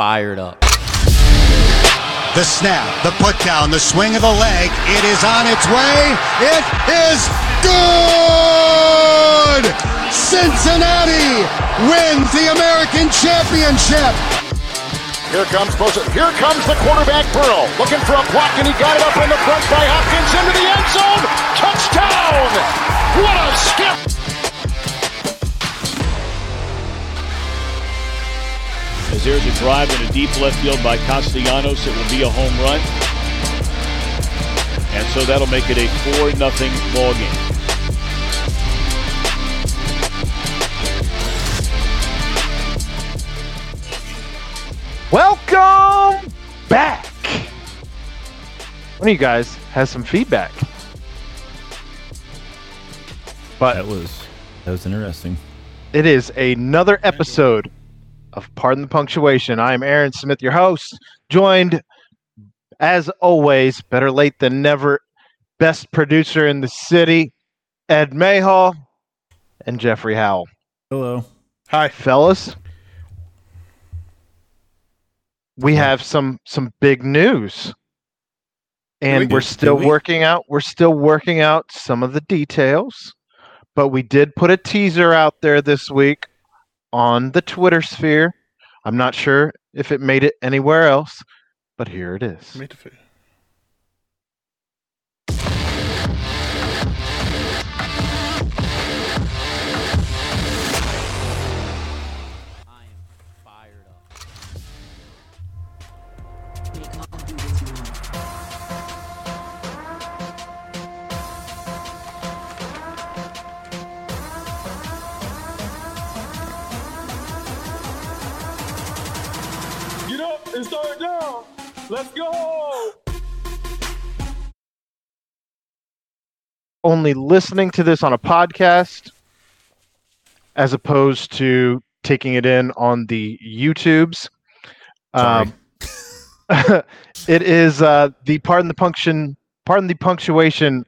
fired up. The snap, the put down, the swing of the leg. It is on its way. It is good. Cincinnati wins the American Championship. Here comes Bosa. Here comes the quarterback Burrow, looking for a block, and he got it up in the front by Hopkins into the end zone. Touchdown! What a skip! As there's a drive in a deep left field by Castellanos, it will be a home run. And so that'll make it a 4 0 ball game. Welcome back. One of you guys has some feedback. But that was that was interesting. It is another episode of Pardon the Punctuation. I am Aaron Smith, your host, joined as always, better late than never, best producer in the city, Ed Mayhall and Jeffrey Howell. Hello. Hi, fellas. We have some some big news. And we, are still we? working out we're still working out some of the details, but we did put a teaser out there this week on the Twitter sphere. I'm not sure if it made it anywhere else, but here it is. Down. Let's go. Only listening to this on a podcast as opposed to taking it in on the YouTubes. Um, it is uh, the pardon the punction, pardon the punctuation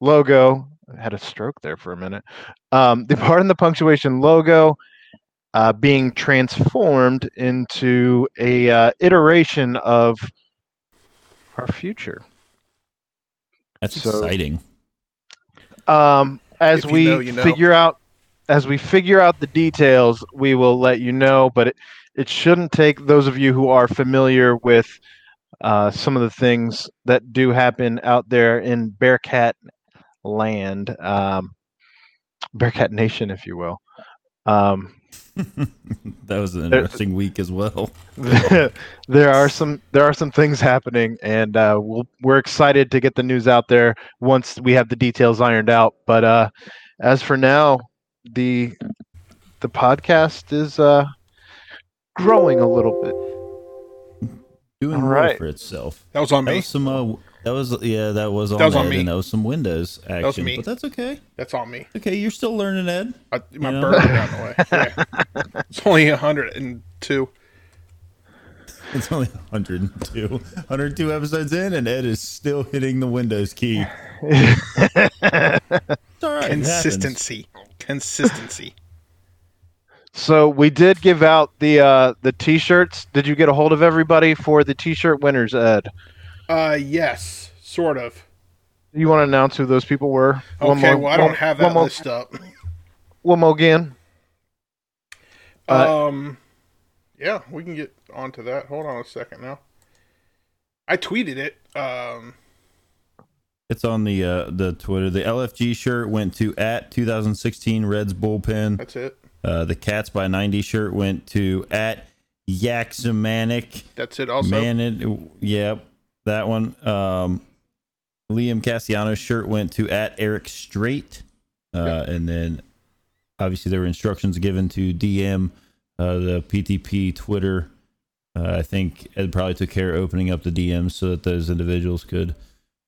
logo. I had a stroke there for a minute. Um, the pardon the punctuation logo uh, being transformed into a uh, iteration of our future. That's so, exciting. Um, as we know, you know. figure out, as we figure out the details, we will let you know. But it, it shouldn't take those of you who are familiar with uh, some of the things that do happen out there in Bearcat land, um, Bearcat Nation, if you will. Um, that was an interesting there, week as well. there are some there are some things happening, and uh, we'll, we're excited to get the news out there once we have the details ironed out. But uh, as for now, the the podcast is uh, growing a little bit. Doing All right. for itself. That was on me. Was some uh, that was yeah, that was on, that was on me. And that was some Windows action. That was me. But that's okay. That's on me. Okay, you're still learning, Ed. I, my you know? burner got in the way. Yeah. it's only 102. It's only 102. 102 episodes in, and Ed is still hitting the Windows key. Consistency. Consistency. So we did give out the uh, the t-shirts. Did you get a hold of everybody for the t-shirt winners, Ed? Uh, yes, sort of. You want to announce who those people were? Okay, more, well, I don't one, have that list more, up. One more again. Uh, um, yeah, we can get onto that. Hold on a second now. I tweeted it. Um, it's on the uh, the Twitter. The LFG shirt went to at 2016 Reds bullpen. That's it. Uh, the Cats by 90 shirt went to at Yaxamanic. That's it. Also, Man, yep that one. Um, Liam Cassiano's shirt went to at Eric Straight, uh, and then obviously there were instructions given to DM uh, the PTP Twitter. Uh, I think Ed probably took care of opening up the DMs so that those individuals could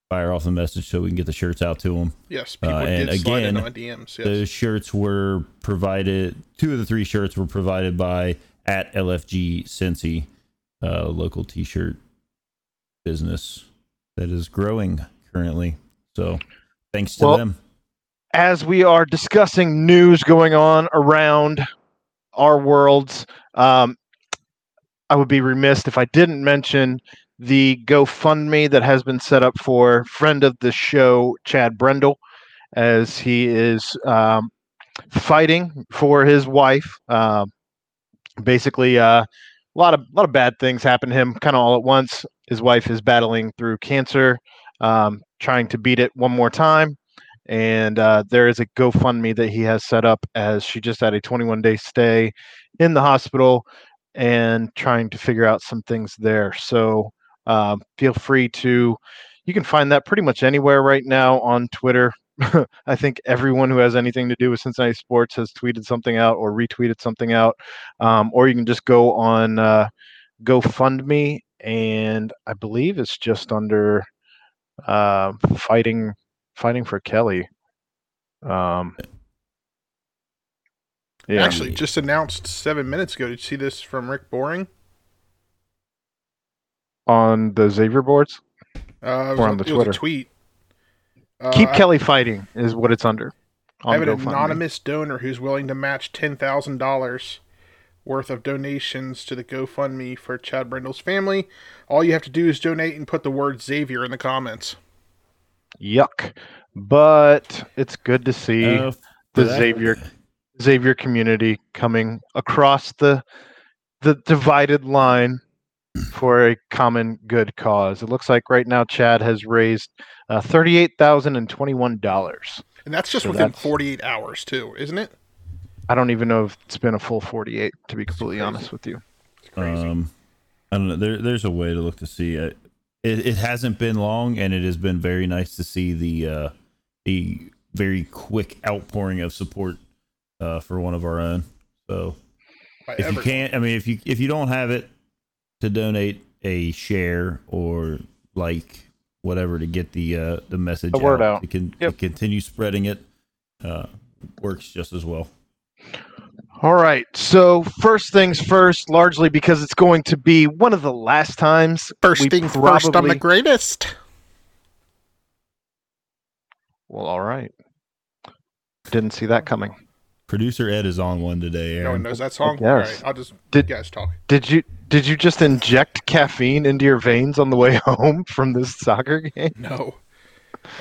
fire off the message so we can get the shirts out to them. Yes, people uh, and did again, slide in on DMs. Yes. Those shirts were provided. Two of the three shirts were provided by at LFG Cincy, uh, local T-shirt business that is growing currently. So thanks to well, them. As we are discussing news going on around our worlds, um, I would be remiss if I didn't mention the GoFundMe that has been set up for friend of the show Chad Brendel, as he is um, fighting for his wife. Um, basically, uh, a lot of a lot of bad things happened to him, kind of all at once. His wife is battling through cancer, um, trying to beat it one more time. And uh, there is a GoFundMe that he has set up as she just had a 21 day stay in the hospital and trying to figure out some things there. So um, feel free to, you can find that pretty much anywhere right now on Twitter. I think everyone who has anything to do with Cincinnati sports has tweeted something out or retweeted something out. Um, or you can just go on uh, GoFundMe, and I believe it's just under uh, fighting fighting for Kelly. Um, yeah. Actually, just announced seven minutes ago. Did you see this from Rick Boring? on the Xavier boards. Uh, it was Or a- on the it was a Twitter. tweet. Uh, Keep I- Kelly fighting is what it's under. I have an GoFundMe. anonymous donor who's willing to match ten thousand dollars worth of donations to the GoFundMe for Chad Brendel's family. All you have to do is donate and put the word Xavier in the comments. Yuck. But it's good to see Uh, the that- Xavier Xavier community coming across the the divided line for a common good cause. It looks like right now Chad has raised uh, thirty-eight thousand and twenty-one dollars. And that's just So within that's- 48 hours, too, isn't it? I don't even know if it's been a full forty-eight. To be completely honest with you, Um, I don't know. There, there's a way to look to see it. It, it hasn't been long, and it has been very nice to see the uh, the very quick outpouring of support uh, for one of our own. So By if you can't, I mean, if you if you don't have it to donate a share or like whatever to get the uh, the message The word out. to, con- to Yep. continue spreading it, uh, works just as well. All right. So first things first, largely because it's going to be one of the last times. First we things first, I'm the greatest. Well, all right. Didn't see that coming. Producer Ed is on one today. No one knows that song? Yes. All right, I'll just Did- you guys talk. Did you did you just inject caffeine into your veins on the way home from this soccer game? No.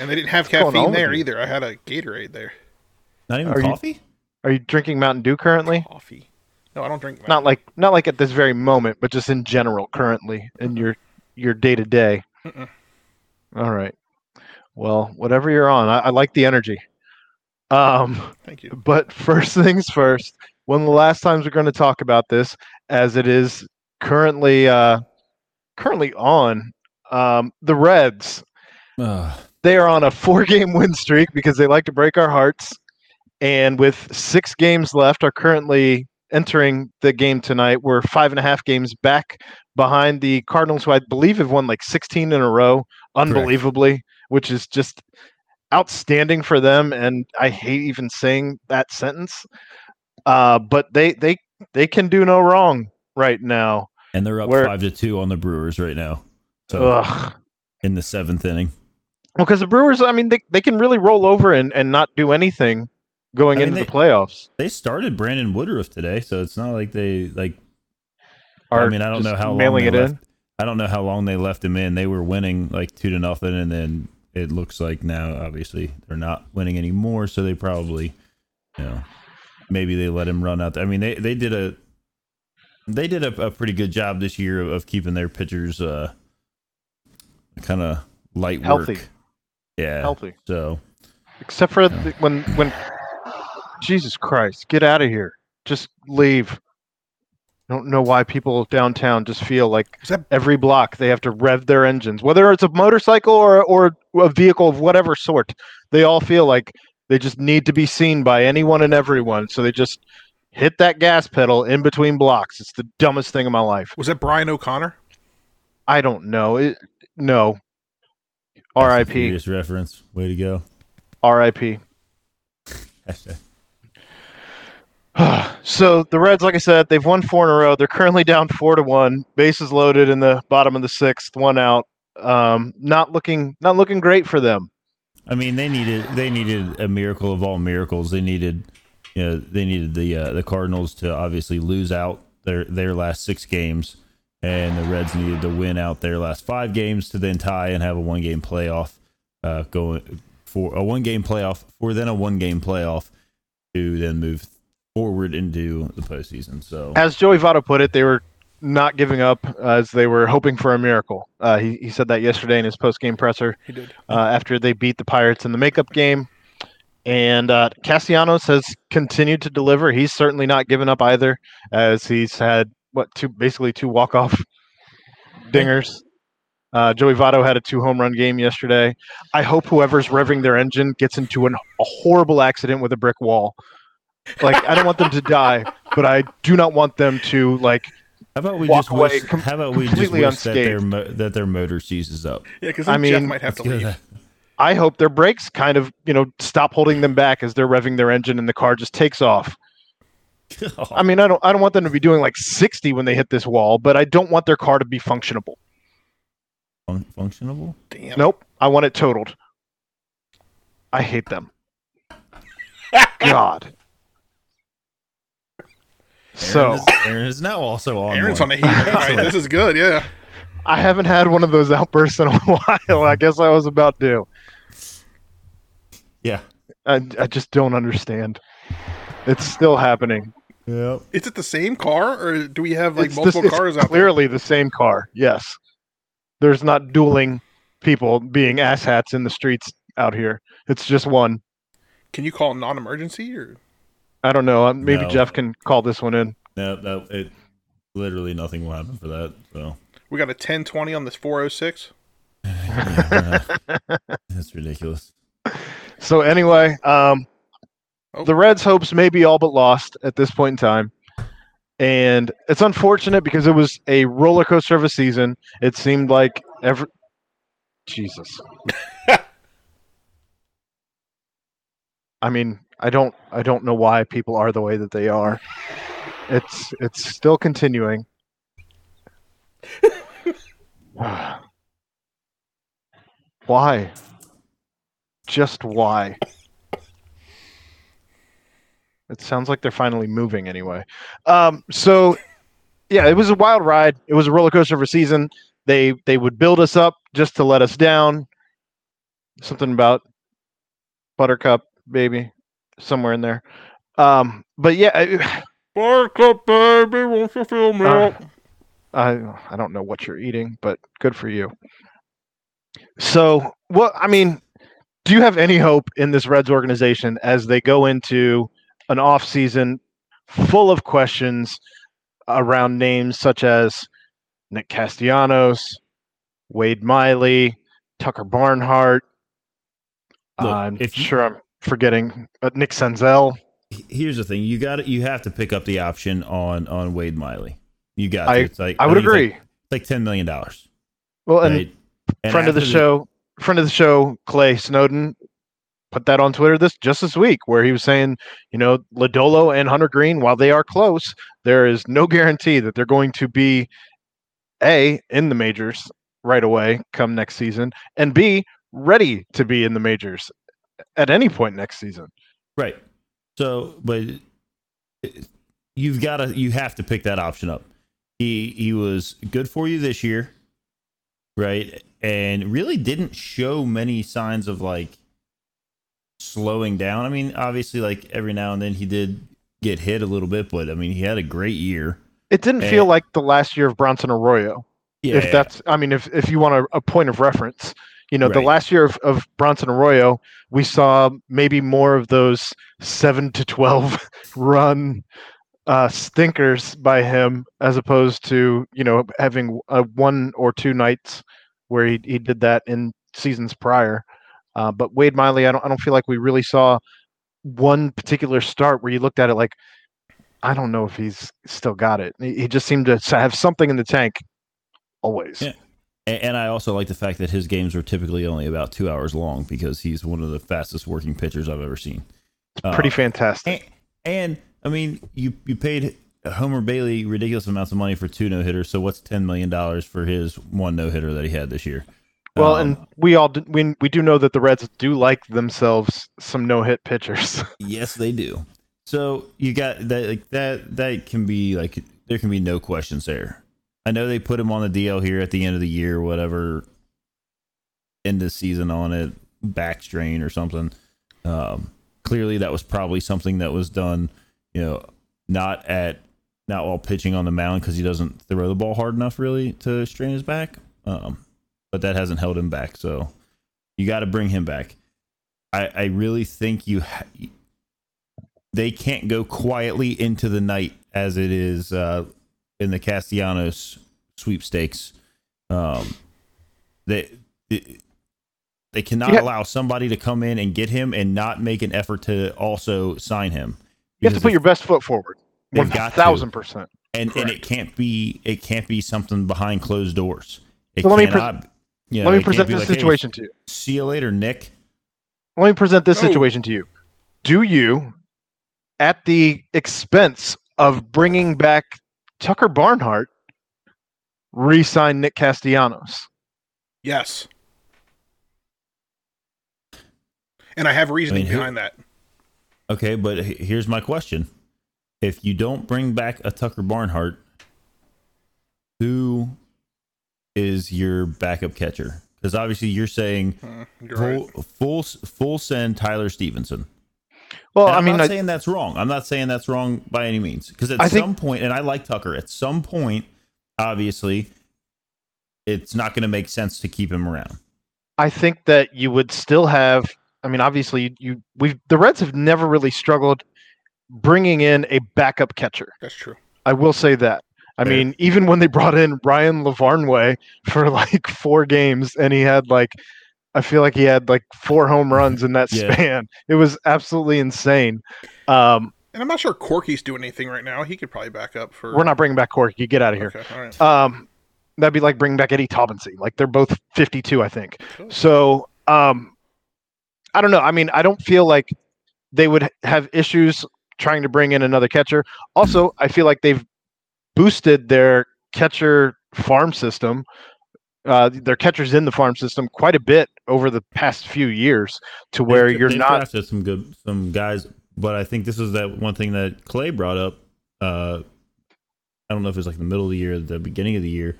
And they didn't have going on caffeine there either. I had a Gatorade there. Not even Are you- coffee. Are you drinking Mountain Dew currently? Coffee. No, I don't drink. Not like not like at this very moment, but just in general currently in your your day to day. All right. Well, whatever you're on, I, I like the energy. Um, Thank you. But first things first, one of the last times we're going to talk about this, as it is currently uh, currently on, um, the Reds. Ugh. They are on a four-game win streak because they like to break our hearts, and with six games left, are currently entering the game tonight. We're five and a half games back behind the Cardinals, who I believe have won like 16 in a row, unbelievably, which is just outstanding for them. And I hate even saying that sentence, uh, but they they they can do no wrong right now. and they're up Where- five to two on the Brewers right now. So Ugh. in the seventh inning, Well, because the Brewers, I mean, they, they can really roll over and, and not do anything going I mean, into they- the playoffs. they started Brandon Woodruff today, so it's not like they like. Are I mean, I don't know how long they it left, in. I don't know how long they left him in. They were winning like two to nothing, and then it looks like now, obviously, they're not winning anymore. So they probably, you know, maybe they let him run out. There. I mean, they they did a they did a, a pretty good job this year of, of keeping their pitchers uh kind of light Healthy. work. Yeah, Healthy, So except for Yeah. the, when when Jesus Christ, get out of here! Just leave. I don't know why people downtown just feel like that every block they have to rev their engines, whether it's a motorcycle or or a vehicle of whatever sort. They all feel like they just need to be seen by anyone and everyone, so they just hit that gas pedal in between blocks. It's the dumbest thing in my life. was that Brian O'Conner? I don't know. It, no. R.I.P. Furious reference. Way to go. R.I.P. So the Reds, like I said, they've won four in a row. They're currently down four to one. Bases loaded in the bottom of the sixth, one out. Um, not looking, not looking great for them. I mean, they needed they needed a miracle of all miracles. They needed, you know, they needed the uh, the Cardinals to obviously lose out their their last six games and the Reds needed to win out their last five games to then tie and have a one game playoff uh, going for a one game playoff for then a one game playoff to then move forward into the postseason. So As Joey Votto put it, they were not giving up as they were hoping for a miracle. Uh, he, he said that yesterday in his post game presser He did. uh, after they beat the Pirates in the makeup game. And uh, Castellanos has continued to deliver. He's certainly not given up either, as he's had what two basically two walk off dingers. Uh, Joey Votto had a two home run game yesterday. I hope whoever's revving their engine gets into an, a horrible accident with a brick wall. Like I don't want them to die, but I do not want them to like how about we walk just away wish, com- how about we just completely wish that their unscathed. mo- that their motor seizes up? Yeah, because I I Jeff might have to Let's leave. I hope their brakes kind of, you know, stop holding them back as they're revving their engine and the car just takes off. that. I mean, I don't I don't want them to be doing like 60 when they hit this wall, but I don't want their car to be functionable. Fun- functionable. Damn. Nope, I want it totaled. I hate them. God. So, Aaron is, Aaron is now also on. Aaron's one. on the heat tonight. This is good. Yeah. I haven't had one of those outbursts in a while. I guess I was about due. Yeah. I, I just don't understand. It's still happening. Yep. Is it the same car, or do we have like It's multiple this- it's cars out there? clearly the same car. Yes, there's not dueling people being asshats in the streets out here. It's just one. Can you call non-emergency or? I don't know. uh, Maybe No. Jeff can call this one in. No, no, it literally nothing will happen for that. So We got a 1020 on this 406. that's ridiculous. So anyway, um, Oh. the Reds' hopes may be all but lost at this point in time, and it's unfortunate because it was a roller coaster of a season. It seemed like every Jesus. I mean, I don't, I don't know why people are the way that they are. It's, it's still continuing. why? Just why? It sounds like they're finally moving anyway. Um, so yeah, it was a wild ride. It was a roller coaster of a season. They they would build us up just to let us down. Something about Buttercup, baby, somewhere in there. Um, but yeah, I, Buttercup, baby, won't you fill me Uh. I I don't know what you're eating, but good for you. So, well, I mean, do you have any hope in this Reds organization as they go into an off season full of questions around names such as Nick Castellanos, Wade Miley, Tucker Barnhart? Look, I'm if you- sure I'm forgetting uh, Nick Senzel. Here's the thing: you got to You have to pick up the option on on Wade Miley. You got. I- to. It's like I would it's agree. Like, it's like ten million dollars. well, and Right? And friend of the after show, friend of the show, Clay Snowden, put that on Twitter this just this week, where he was saying, you know, Lodolo and Hunter Greene, while they are close, there is no guarantee that they're going to be a in the majors right away come next season, and b ready to be in the majors at any point next season. Right. So, but you've got to you have to pick that option up. He he was good for you this year, right? And really didn't show many signs of like slowing down. I mean, obviously, like every now and then he did get hit a little bit, but I mean, he had a great year. It didn't Eh. feel like the last year of Bronson Arroyo. Yeah, if that's i mean if, if you want a, a point of reference you know the last year of, of bronson arroyo we saw maybe more of those 7 to 12 run uh, stinkers by him as opposed to you know having a one or two nights where he, he did that in seasons prior. Uh, but wade miley I don't, I don't feel like we really saw one particular start where you looked at it like i don't know if he's still got it. He, he just seemed to have something in the tank always. Yeah. And, I also like the fact that his games are typically only about two hours long because he's one of the fastest working pitchers I've ever seen. It's pretty Uh, fantastic. And, and I mean, you you paid Homer Bailey ridiculous amounts of money for two no hitters. So what's ten million dollars for his one no hitter that he had this year? Well, Um, and we all do, we we do know that the Reds do like themselves some no hit pitchers. yes, they do. So you got that like that that can be like there can be no questions there. I know they put him on the DL here at the end of the year, whatever, end of season on it, back strain or something. Um, clearly, that was probably something that was done, you know, not at not while pitching on the mound because he doesn't throw the ball hard enough really to strain his back. Um, but that hasn't held him back, so you got to bring him back. I, I really think you ha- they can't go quietly into the night as it is uh, in the Castellanos sweepstakes. Um, they, they they cannot Yeah. allow somebody to come in and get him and not make an effort to also sign him. You have to put your best foot forward. They've got to. thousand percent. and and it can't be it can't be something behind closed doors. It So let me pre- you know, Let me present this like, hey, situation to you. see you later, Nick. Let me present this Oh. situation to you. Do you, at the expense of bringing back Tucker Barnhart, re signed Nick Castellanos? Yes. And I have reasoning I mean, behind that. Okay, but here's my question: If you don't bring back a Tucker Barnhart, who is your backup catcher? Because obviously you're saying Uh, you're full, right. full full send Tyler Stephenson. Well, And I I'm mean, not I, saying that's wrong. I'm not saying that's wrong by any means. Because at I think- some point, and I like Tucker, at some point, obviously, it's not going to make sense to keep him around. I think that you would still have. I mean, obviously, you we the Reds have never really struggled bringing in a backup catcher. That's true. I will say that. I Fair. mean, even when they brought in Ryan Lavarnway for like four games, and he had like, I feel like he had like four home runs in that Yeah. span. It was absolutely insane. Um, And I'm not sure Corky's doing anything right now. He could probably back up for. we're not bringing back Corky. Get out of here. Okay, all right. Um, that'd be like bringing back Eddie Taubensee. Like they're both 52, I think. Cool. So, um, I don't know. I mean, I don't feel like they would have issues trying to bring in another catcher. Also, I feel like they've boosted their catcher farm system, uh, their catchers in the farm system quite a bit over the past few years to where They've- you're they've not. drafted some good some guys, but I think this is that one thing that Clay brought up. Uh, I don't know if it's like the middle of the year, or the beginning of the year,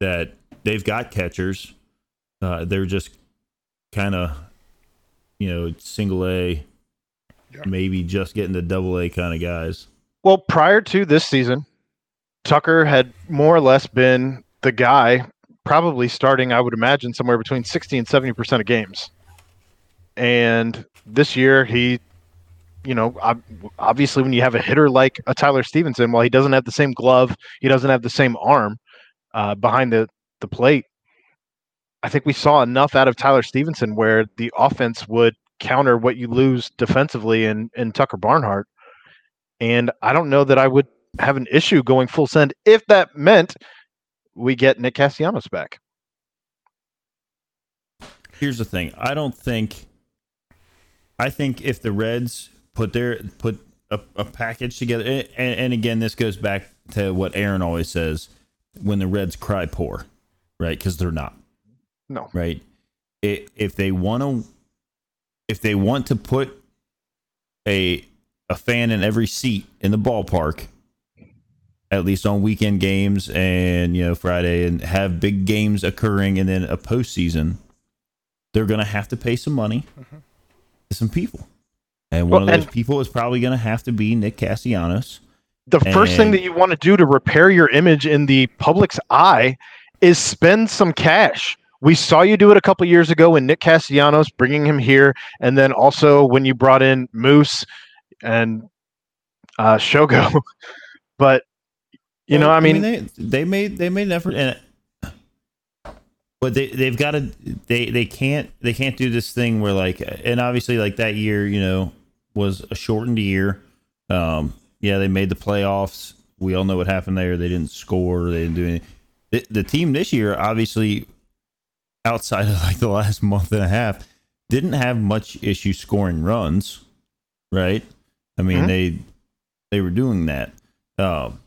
that they've got catchers. Uh, they're just kind of, you know, single A, Yeah. maybe just getting the double A kind of guys. Well, prior to this season, Tucker had more or less been the guy, probably starting, I would imagine, somewhere between 60 and 70% of games. And this year, he, you know, ob- obviously, when you have a hitter like a Tyler Stephenson, while he doesn't have the same glove, he doesn't have the same arm uh, behind the, the plate. I think we saw enough out of Tyler Stephenson where the offense would counter what you lose defensively in, in Tucker Barnhart. And I don't know that I would have an issue going full send if that meant we get Nick Castellanos back. Here's the thing. I don't think. I think if the Reds put their put a, a package together, and, and again, this goes back to what Aaron always says: when the Reds cry poor, right? Because they're not, No. right? I if they want to, if they want to put a a fan in every seat in the ballpark, at least on weekend games and you know Friday, and have big games occurring, and then a postseason they're going to have to pay some money to some people. And one Well, of those people is probably going to have to be Nick Castellanos. The first thing that you want to do to repair your image in the public's eye is spend some cash. We saw you do it a couple years ago when Nick Castellanos bringing him here, and then also when you brought in Moose and uh, Shogo. but you know, Well, I mean, they they made they made an effort, and but they they've got to they they can't they can't do this thing where like and obviously like that year you know was a shortened year. Um, yeah, they made the playoffs. We all know what happened there. They didn't score. They didn't do anything. The, the team this year, obviously, outside of like the last month and a half, didn't have much issue scoring runs. Right? I mean, Mhm. they they were doing that. Um,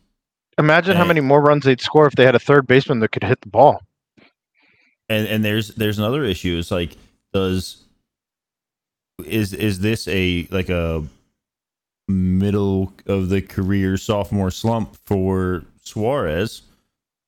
imagine how many more runs they'd score if they had a third baseman that could hit the ball. and and there's there's another issue it's like does is is this a like a middle of the career sophomore slump for Suarez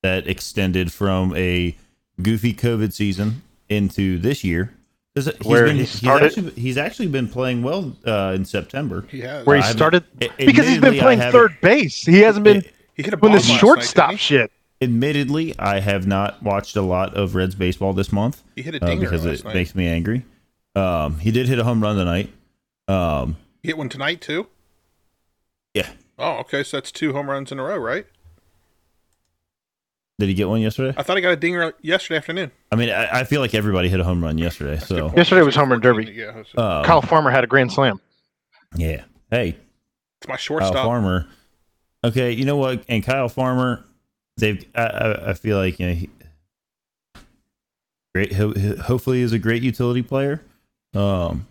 that extended from a goofy COVID season into this year. 'Cause He's Where been, he he's started- actually, he's actually been playing well uh, in September. He has. Where he started because he's been playing third base. He hasn't been he hit a doing bomb this last shortstop night, shit. Admittedly, I have not watched a lot of Reds baseball this month He hit a uh, dinger because last it night. makes me angry. Um, he did hit a home run tonight. Um, He hit one tonight too. yeah, Oh, okay. So that's two home runs in a row, right? did he get one yesterday? I thought he got a dinger yesterday afternoon. I mean, I, I feel like everybody hit a home run yesterday. So Yesterday was home run derby. Yeah, um, Kyle Farmer had a grand slam. yeah, hey, it's my Kyle shortstop. Farmer. Okay, you know what? And Kyle Farmer, they've. I, I, I feel like you know, he, great. Ho- ho- hopefully, he's a great utility player. Um,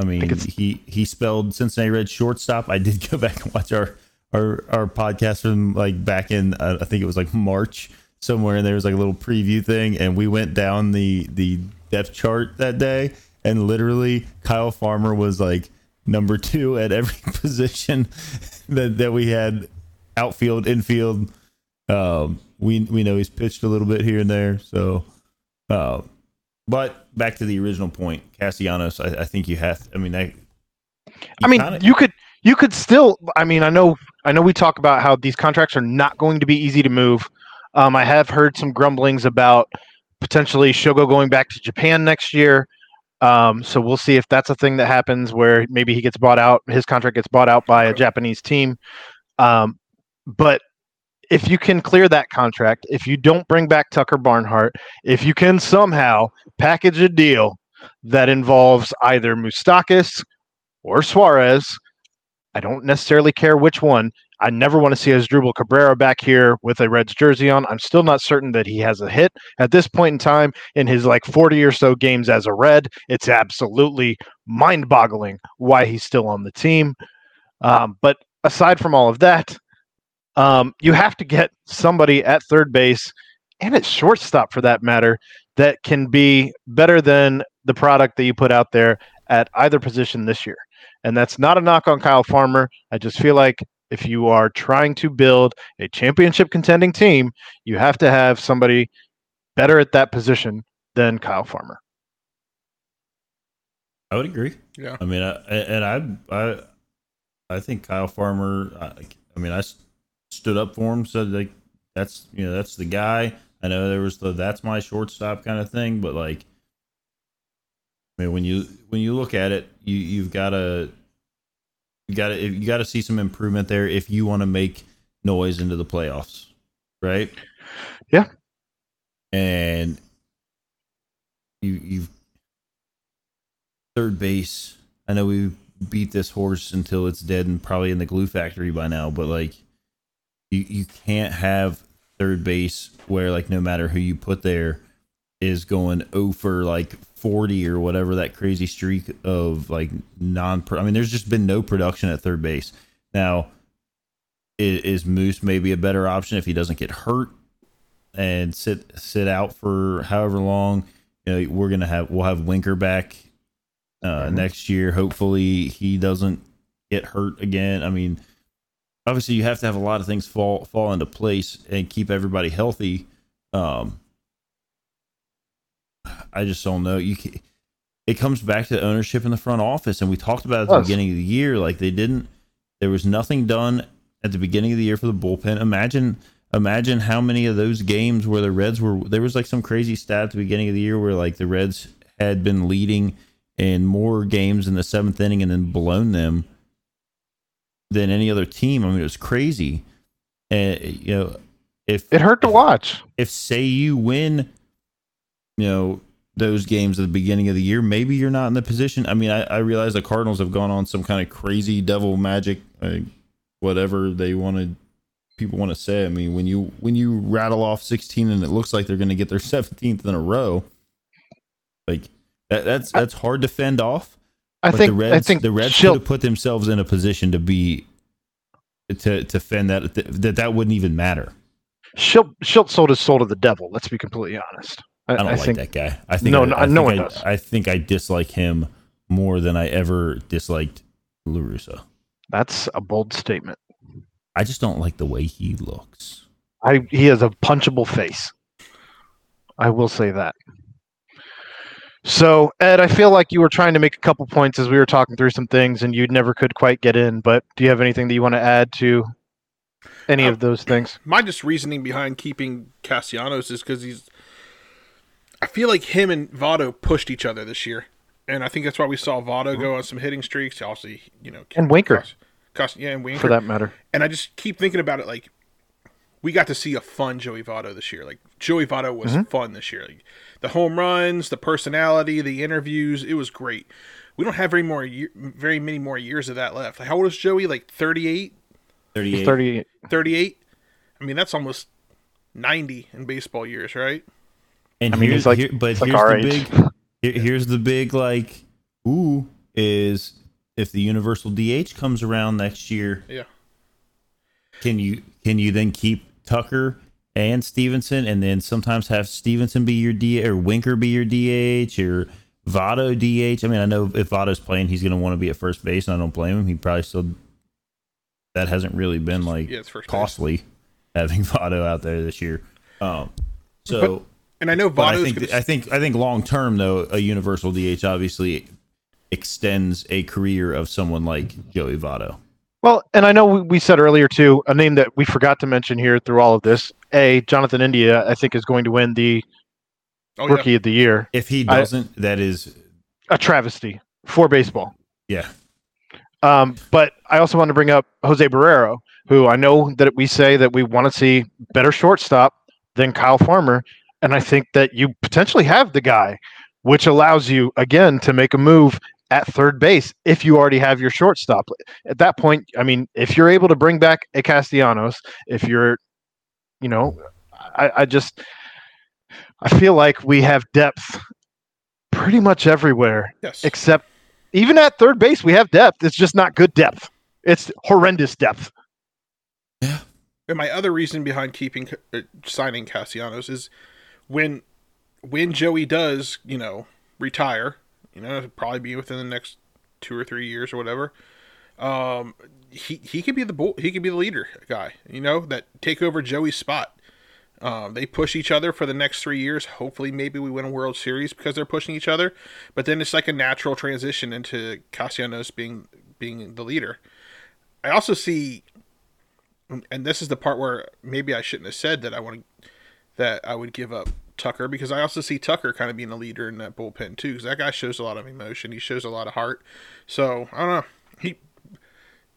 I mean, it's- he he spelled Cincinnati Red shortstop. I did go back and watch our our our podcast from like back in uh, I think it was like March somewhere, and there was like a little preview thing, and we went down the the depth chart that day, and literally Kyle Farmer was like number two at every position that that we had outfield, infield. Um, we we know he's pitched a little bit here and there, so. Uh, but back to the original point, Castellanos. I, I think you have. I mean, I. I mean, kinda- you could you could still. I mean, I know I know we talk about how these contracts are not going to be easy to move. Um, I have heard some grumblings about potentially Shogo going back to Japan next year. Um, so we'll see if that's a thing that happens where maybe he gets bought out, his contract gets bought out by a Japanese team. Um, but if you can clear that contract, if you don't bring back Tucker Barnhart, if you can somehow package a deal that involves either Moustakas or Suarez, I don't necessarily care which one. I never want to see Asdrubal Cabrera back here with a Reds jersey on. I'm still not certain that he has a hit at this point in time in his like 40 or so games as a Red. It's absolutely mind-boggling why he's still on the team. Um, but aside from all of that, um, you have to get somebody at third base and at shortstop for that matter that can be better than the product that you put out there at either position this year. And that's not a knock on Kyle Farmer. I just feel like if you are trying to build a championship contending team, you have to have somebody better at that position than Kyle Farmer. I would agree. Yeah. I mean, I, and I, I, I think Kyle Farmer. I, I mean, I s- stood up for him, said like that's you know that's the guy. I know there was the that's my shortstop kind of thing, but like, I mean, when you when you look at it, you you've got to you got to you got to see some improvement there if you want to make noise into the playoffs, right? Yeah. And you you've third base. I know we beat this horse until it's dead and probably in the glue factory by now, but like you you can't have third base where like no matter who you put there is going over like 40 or whatever that crazy streak of like non I mean there's just been no production at third base. Now is Moose maybe a better option if he doesn't get hurt and sit sit out for however long? You know, we're gonna have we'll have Winker back uh, next year. Hopefully, he doesn't get hurt again. I mean, obviously, you have to have a lot of things fall fall into place and keep everybody healthy. Um, I just don't know. You can, it comes back to ownership in the front office, and we talked about it at the beginning of the year. Like they didn't. There was nothing done at the beginning of the year for the bullpen. Imagine. Imagine how many of those games where the Reds were. There was like some crazy stat at the beginning of the year where like the Reds had been leading in more games in the seventh inning and then blown them than any other team. I mean, it was crazy. And you know, if It hurt to watch. if say you win, you know those games at the beginning of the year, maybe you're not in the position. I mean, I, I realize the Cardinals have gone on some kind of crazy devil magic, uh, whatever they wanted. People want to say. I mean, when you when you rattle off 16 and it looks like they're going to get their 17th in a row, like that, that's that's hard to fend off. I But think the Reds, I think the Reds could have put themselves in a position to be to to fend that that that wouldn't even matter. Shildt, Shildt sold his soul to the devil. Let's be completely honest. I, I don't I like think that guy. I think No, I, no, I no think one I, does. I think I dislike him more than I ever disliked La Russa. that's a bold statement. I just don't like the way he looks. I he has a punchable face. I will say that. So, Ed, I feel like you were trying to make a couple points as we were talking through some things, and you never could quite get in. But do you have anything that you want to add to any Um, of those things? My just reasoning behind keeping Castellanos is because he's. I feel like him and Votto pushed each other this year, and I think that's why we saw Votto go on some hitting streaks. Obviously, you know, And Winker. Cos- yeah, and Winker For that matter. And I just keep thinking about it like we got to see a fun Joey Votto this year. Like Joey Votto was mm-hmm. fun this year. Like the home runs, the personality, the interviews, it was great. We don't have very more year, very many more years of that left. Like, how old is Joey? Like 38, 38. 30. 38? I mean, that's almost 90 in baseball years, right? And I mean, here's, like- here, but like here's the age. big, here- here's the big like, ooh, is if the universal DH comes around next year, Yeah. can you can you then keep Tucker and Stephenson, and then sometimes have Stephenson be your D or Winker be your DH or Votto DH? I mean, I know if Votto's playing, he's going to want to be at first base, and I don't blame him. He probably still that hasn't really been like Yeah, first base. costly having Votto out there this year. Um, so. And I know But I think gonna, I think I think long term though a universal DH obviously extends a career of someone like Joey Votto. Well, and I know we, we said earlier too, a name that we forgot to mention here through all of this. A Jonathan India, I think, is going to win the oh, yeah. Rookie of the Year. If he doesn't, that is A travesty for baseball. yeah. Um, but I also want to bring up Jose Barrero, who I know that we say that we want to see better shortstop than Kyle Farmer, and I think that you potentially have the guy, which allows you again to make a move at third base if you already have your shortstop. At that point, I mean, if you're able to bring back a Castellanos, if you're, you know, I, I just I feel like we have depth pretty much everywhere Yes. except even at third base we have depth it's just not good depth it's horrendous depth Yeah. And my other reason behind keeping uh, signing Castellanos is when when Joey does, you know, retire, you know, probably be within the next two or three years or whatever. Um, he he could be the bull, he could be the leader guy, you know, that take over Joey's spot. Um, they push each other for the next three years. Hopefully, maybe we win a World Series because they're pushing each other. But then it's like a natural transition into Castellanos being being the leader. I also see and this is the part where maybe I shouldn't have said that I want to, that I would give up Tucker because I also see Tucker kind of being a leader in that bullpen too because that guy shows a lot of emotion. He shows a lot of heart. So I don't know. He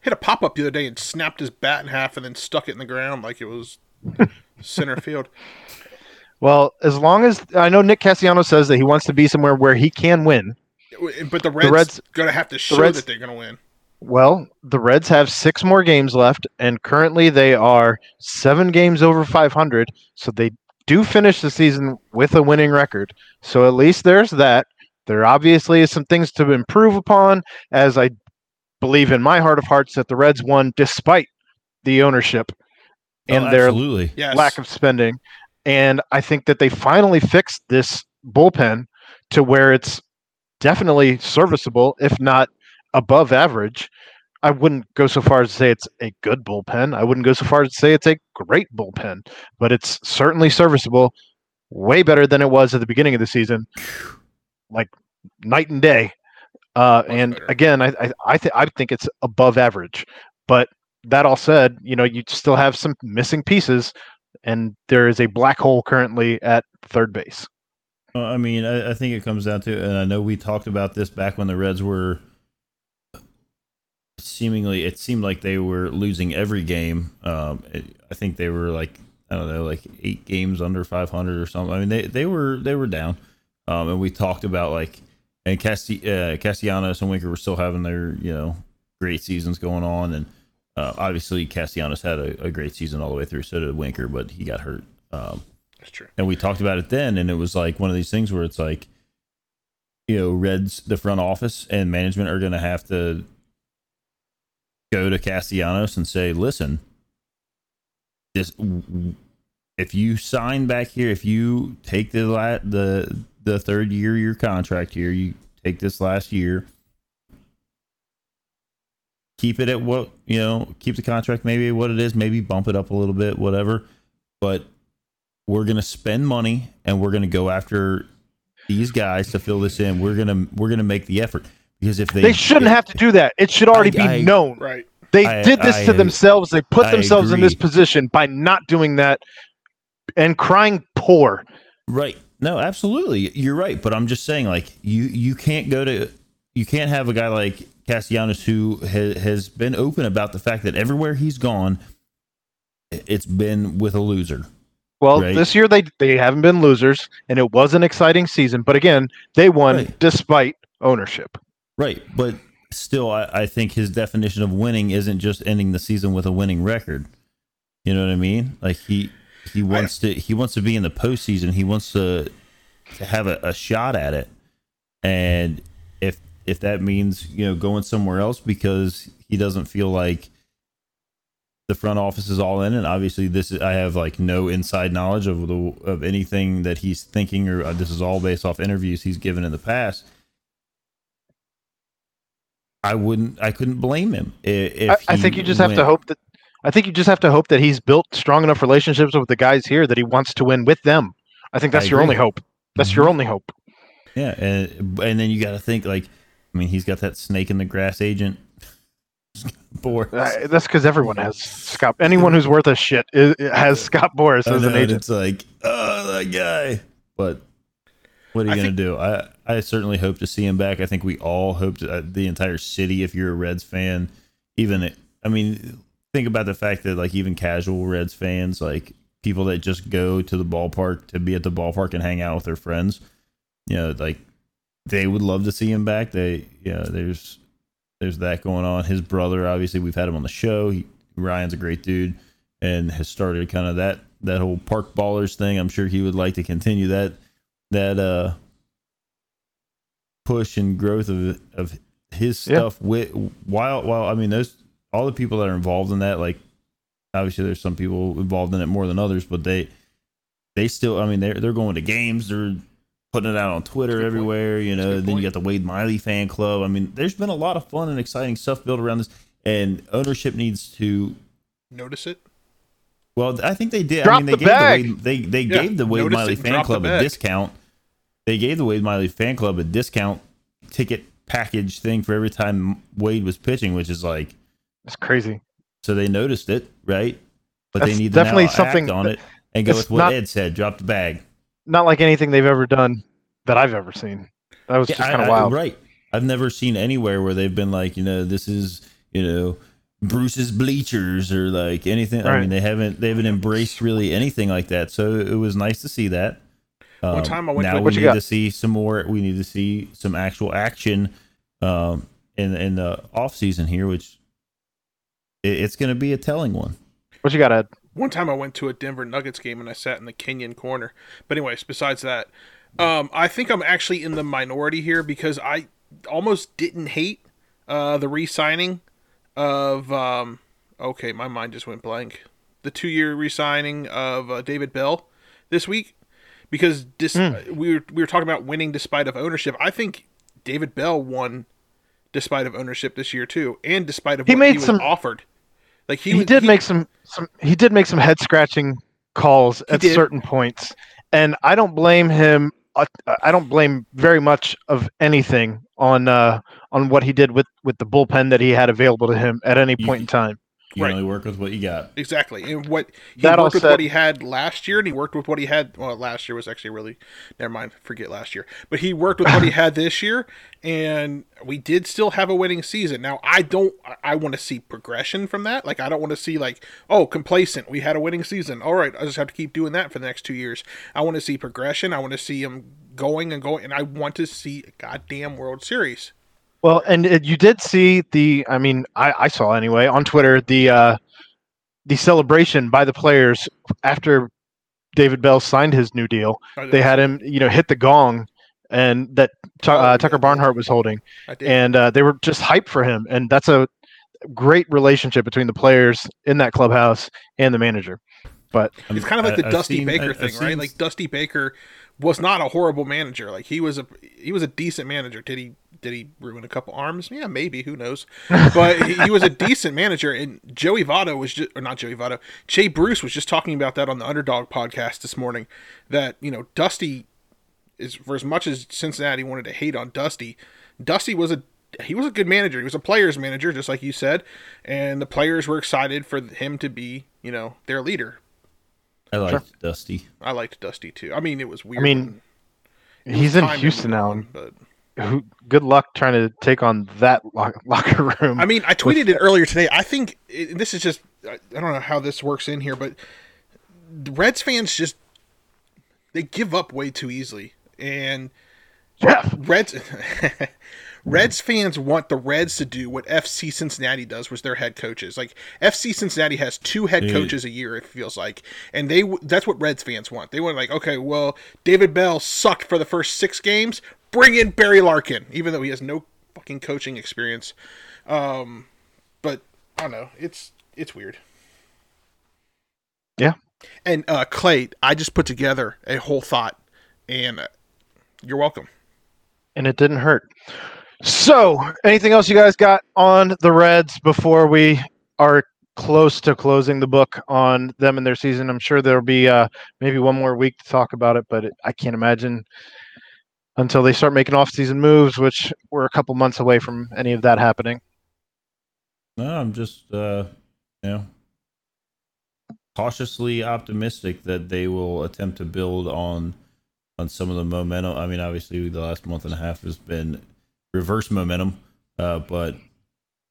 hit a pop up the other day and snapped his bat in half and then stuck it in the ground like it was center field. well as long as i know nick castellanos says that he wants to be somewhere where he can win But the Reds, Reds- gonna have to show Reds- that they're gonna win. well the reds have six more games left and currently they are seven games over 500 so they do finish the season with a winning record so at least there's that there obviously is some things to improve upon as i believe in my heart of hearts that the reds won despite the ownership and oh, their. Yes. lack of spending. And I think that they finally fixed this bullpen to where it's definitely serviceable, if not above average. I wouldn't go so far as to say it's a good bullpen. I wouldn't go so far as to say it's a great bullpen, but it's certainly serviceable, way better than it was at the beginning of the season, like night and day. Uh, and better. again, I I I, th- I think it's above average. But that all said, you know, you still have some missing pieces, and there is a black hole currently at third base. Well, I mean, I, I think it comes down to, and I know we talked about this back when the Reds were seemingly, it seemed like they were losing every game. Um, it, I think they were like, I don't know, like eight games under 500 or something. I mean, they, they were they were down. Um, and we talked about like, and Casti- uh, Castellanos and Winker were still having their, you know, great seasons going on. And uh, obviously, Castellanos had a, a great season all the way through. So did Winker, but he got hurt. Um, That's true. and we talked about it then and it was like one of these things where it's like you know reds the front office and management are going to have to go to castellanos and say listen this if you sign back here if you take the la- the the third year of your contract here you take this last year keep it at what you know keep the contract maybe what it is maybe bump it up a little bit whatever but we're to spend money and we're to go after these guys to fill this in. We're to we're to make the effort because if they They shouldn't have to do that. It should already I- be I- known. Right. They I- did this I- to themselves. They put I themselves in this position by not doing that and crying poor. Right. No, absolutely. You're right. But I'm just saying, like, you you can't go to you can't have a guy like Castellanos who ha- has been open about the fact that everywhere he's gone, it's been with a loser. Well, Right. this year they they haven't been losers, and it was an exciting season. But again, they won Right. despite ownership. Right. But still, I, I think his definition of winning isn't just ending the season with a winning record. You know what I mean? Like he he wants to he wants to be in the postseason. He wants to to have a, a shot at it. And if if that means you know going somewhere else because he doesn't feel like the front office is all in, and obviously this is, I have like no inside knowledge of the of anything that he's thinking, or uh, this is all based off interviews he's given in the past. I wouldn't. I couldn't blame him. i- If I, think you just have to hope that. I think you just have to hope that he's built strong enough relationships with the guys here that he wants to win with them. I think that's I your agree. only hope. That's Mhm. your only hope. Yeah, and and then you got to think like, I mean, he's got that snake in the grass agent. Boras. Uh, that's because everyone has Scott. Anyone who's worth a shit is, has Scott Boras as know, an agent. It's like, oh, that guy. But what are you I gonna think- do? I I certainly hope to see him back. I think we all hope to, uh, the entire city. If you're a Reds fan, even I mean, think about the fact that like even casual Reds fans, like people that just go to the ballpark to be at the ballpark and hang out with their friends, you know, like they would love to see him back. They, yeah, there's there's that going on. His brother, obviously, we've had him on the show. He, Ryan's a great dude and has started kind of that that whole park ballers thing. I'm sure he would like to continue that that uh push and growth of of his Yeah. stuff with while while I mean those all the people that are involved in that like obviously there's some people involved in it more than others but they they still I mean they're they're going to games they're putting it out on Twitter That's a point. everywhere you know good then you got the Wade Miley fan club I mean there's been a lot of fun and exciting stuff built around this and ownership needs to Notice it. well, I think they did. Drop I mean, they the gave bag. the Wade, they they Yeah, gave the Wade notice Miley fan club a discount. They gave the Wade Miley fan club a discount ticket package thing for every time Wade was pitching, which is like It's crazy. so they noticed it, right? But That's they need to definitely something act on it and go with what not- Ed said. Drop the bag. Not like anything they've ever done that I've ever seen. That was Yeah, just kind of I- wild. right? I've never seen anywhere where they've been like, you know, this is you know. Bruce's bleachers or like anything. I mean, they haven't they haven't embraced really anything like that. So it was nice to see that. One Um, time I went now to- we What you need got? to see some more. We need to see some actual action um, in in the off season here, which it, it's going to be a telling one. What you got, Ed? One time I went to a Denver Nuggets game and I sat in the Kenyon corner. But anyways, besides that, um, I think I'm actually in the minority here because I almost didn't hate uh, the re-signing of. Um, okay, my mind just went blank. The two-year re-signing of uh, David Bell this week because dis- Hmm. we were we were talking about winning despite of ownership. I think David Bell won despite of ownership this year too, and despite of He what made he was some- offered. Like he, He, was- did make some some. He did make some head scratching calls at did. certain points, and I don't blame him. uh, I don't blame very much of anything on uh, on what he did with with the bullpen that he had available to him at any point in time. You Right. only work with what you got. Exactly. And what he That worked with said- what he had last year and he worked with what he had well last year was actually really never mind, forget last year. But he worked with what he had this year and we did still have a winning season. Now I don't I- I want to see progression from that. Like I don't want to see like, oh, complacent. We had a winning season. All right, I just have to keep doing that for the next 2 years. I want to see progression. I want to see him going and going and I want to see a goddamn World Series. Well, and it, you did see the. I mean, I, I saw anyway on Twitter the uh, the celebration by the players after David Bell signed his new deal. They had him, you know, hit the gong, and that Tu- Oh, uh, Tucker. Barnhart was holding, and uh, they were just hyped for him, and that's a great relationship between the players in that clubhouse and the manager. But It's kind of like the I- I've Dusty seen- Baker I've thing, seen- right? Like Dusty Baker was not a horrible manager. Like he was a he was a decent manager. Did he did he ruin a couple arms? Yeah, maybe. Who knows? But he, he was a decent manager. And Joey Votto was just, or not Joey Votto, Jay Bruce was just talking about that on the Underdog podcast this morning. That you know, Dusty is for as much as Cincinnati wanted to hate on Dusty, Dusty was a he was a good manager. He was a players manager, just like you said, and the players were excited for him to be, you know, their leader. I liked Dusty. I liked Dusty too. I mean, it was weird. I mean, when- it was he's in Houston now. on, but Who, good luck trying to take on that lo- locker room. I mean, I tweeted it earlier today. I think it, this is just I I don't know how this works in here, but the Reds fans just they give up way too easily, and Jeff, Reds Reds fans want the Reds to do what FC Cincinnati does, was their head coaches. Like FC Cincinnati has two head Dude. coaches a year, it feels like, and they that's what Reds fans want. They want like, okay, well, David Bell sucked for the first six games. Bring in Barry Larkin, even though he has no fucking coaching experience. Um, but I don't know. It's it's weird. Yeah. And uh, Clay, I just put together a whole thought, and uh, you're welcome. and it didn't hurt. So, anything else you guys got on the Reds before we are close to closing the book on them and their season? I'm sure there'll be uh, maybe one more week to talk about it, but it, I can't imagine until they start making off-season moves, which we're a couple months away from any of that happening. No, I'm just uh, you know cautiously optimistic that they will attempt to build on on some of the momentum. I mean, obviously the last month and a half has been reverse momentum, uh, but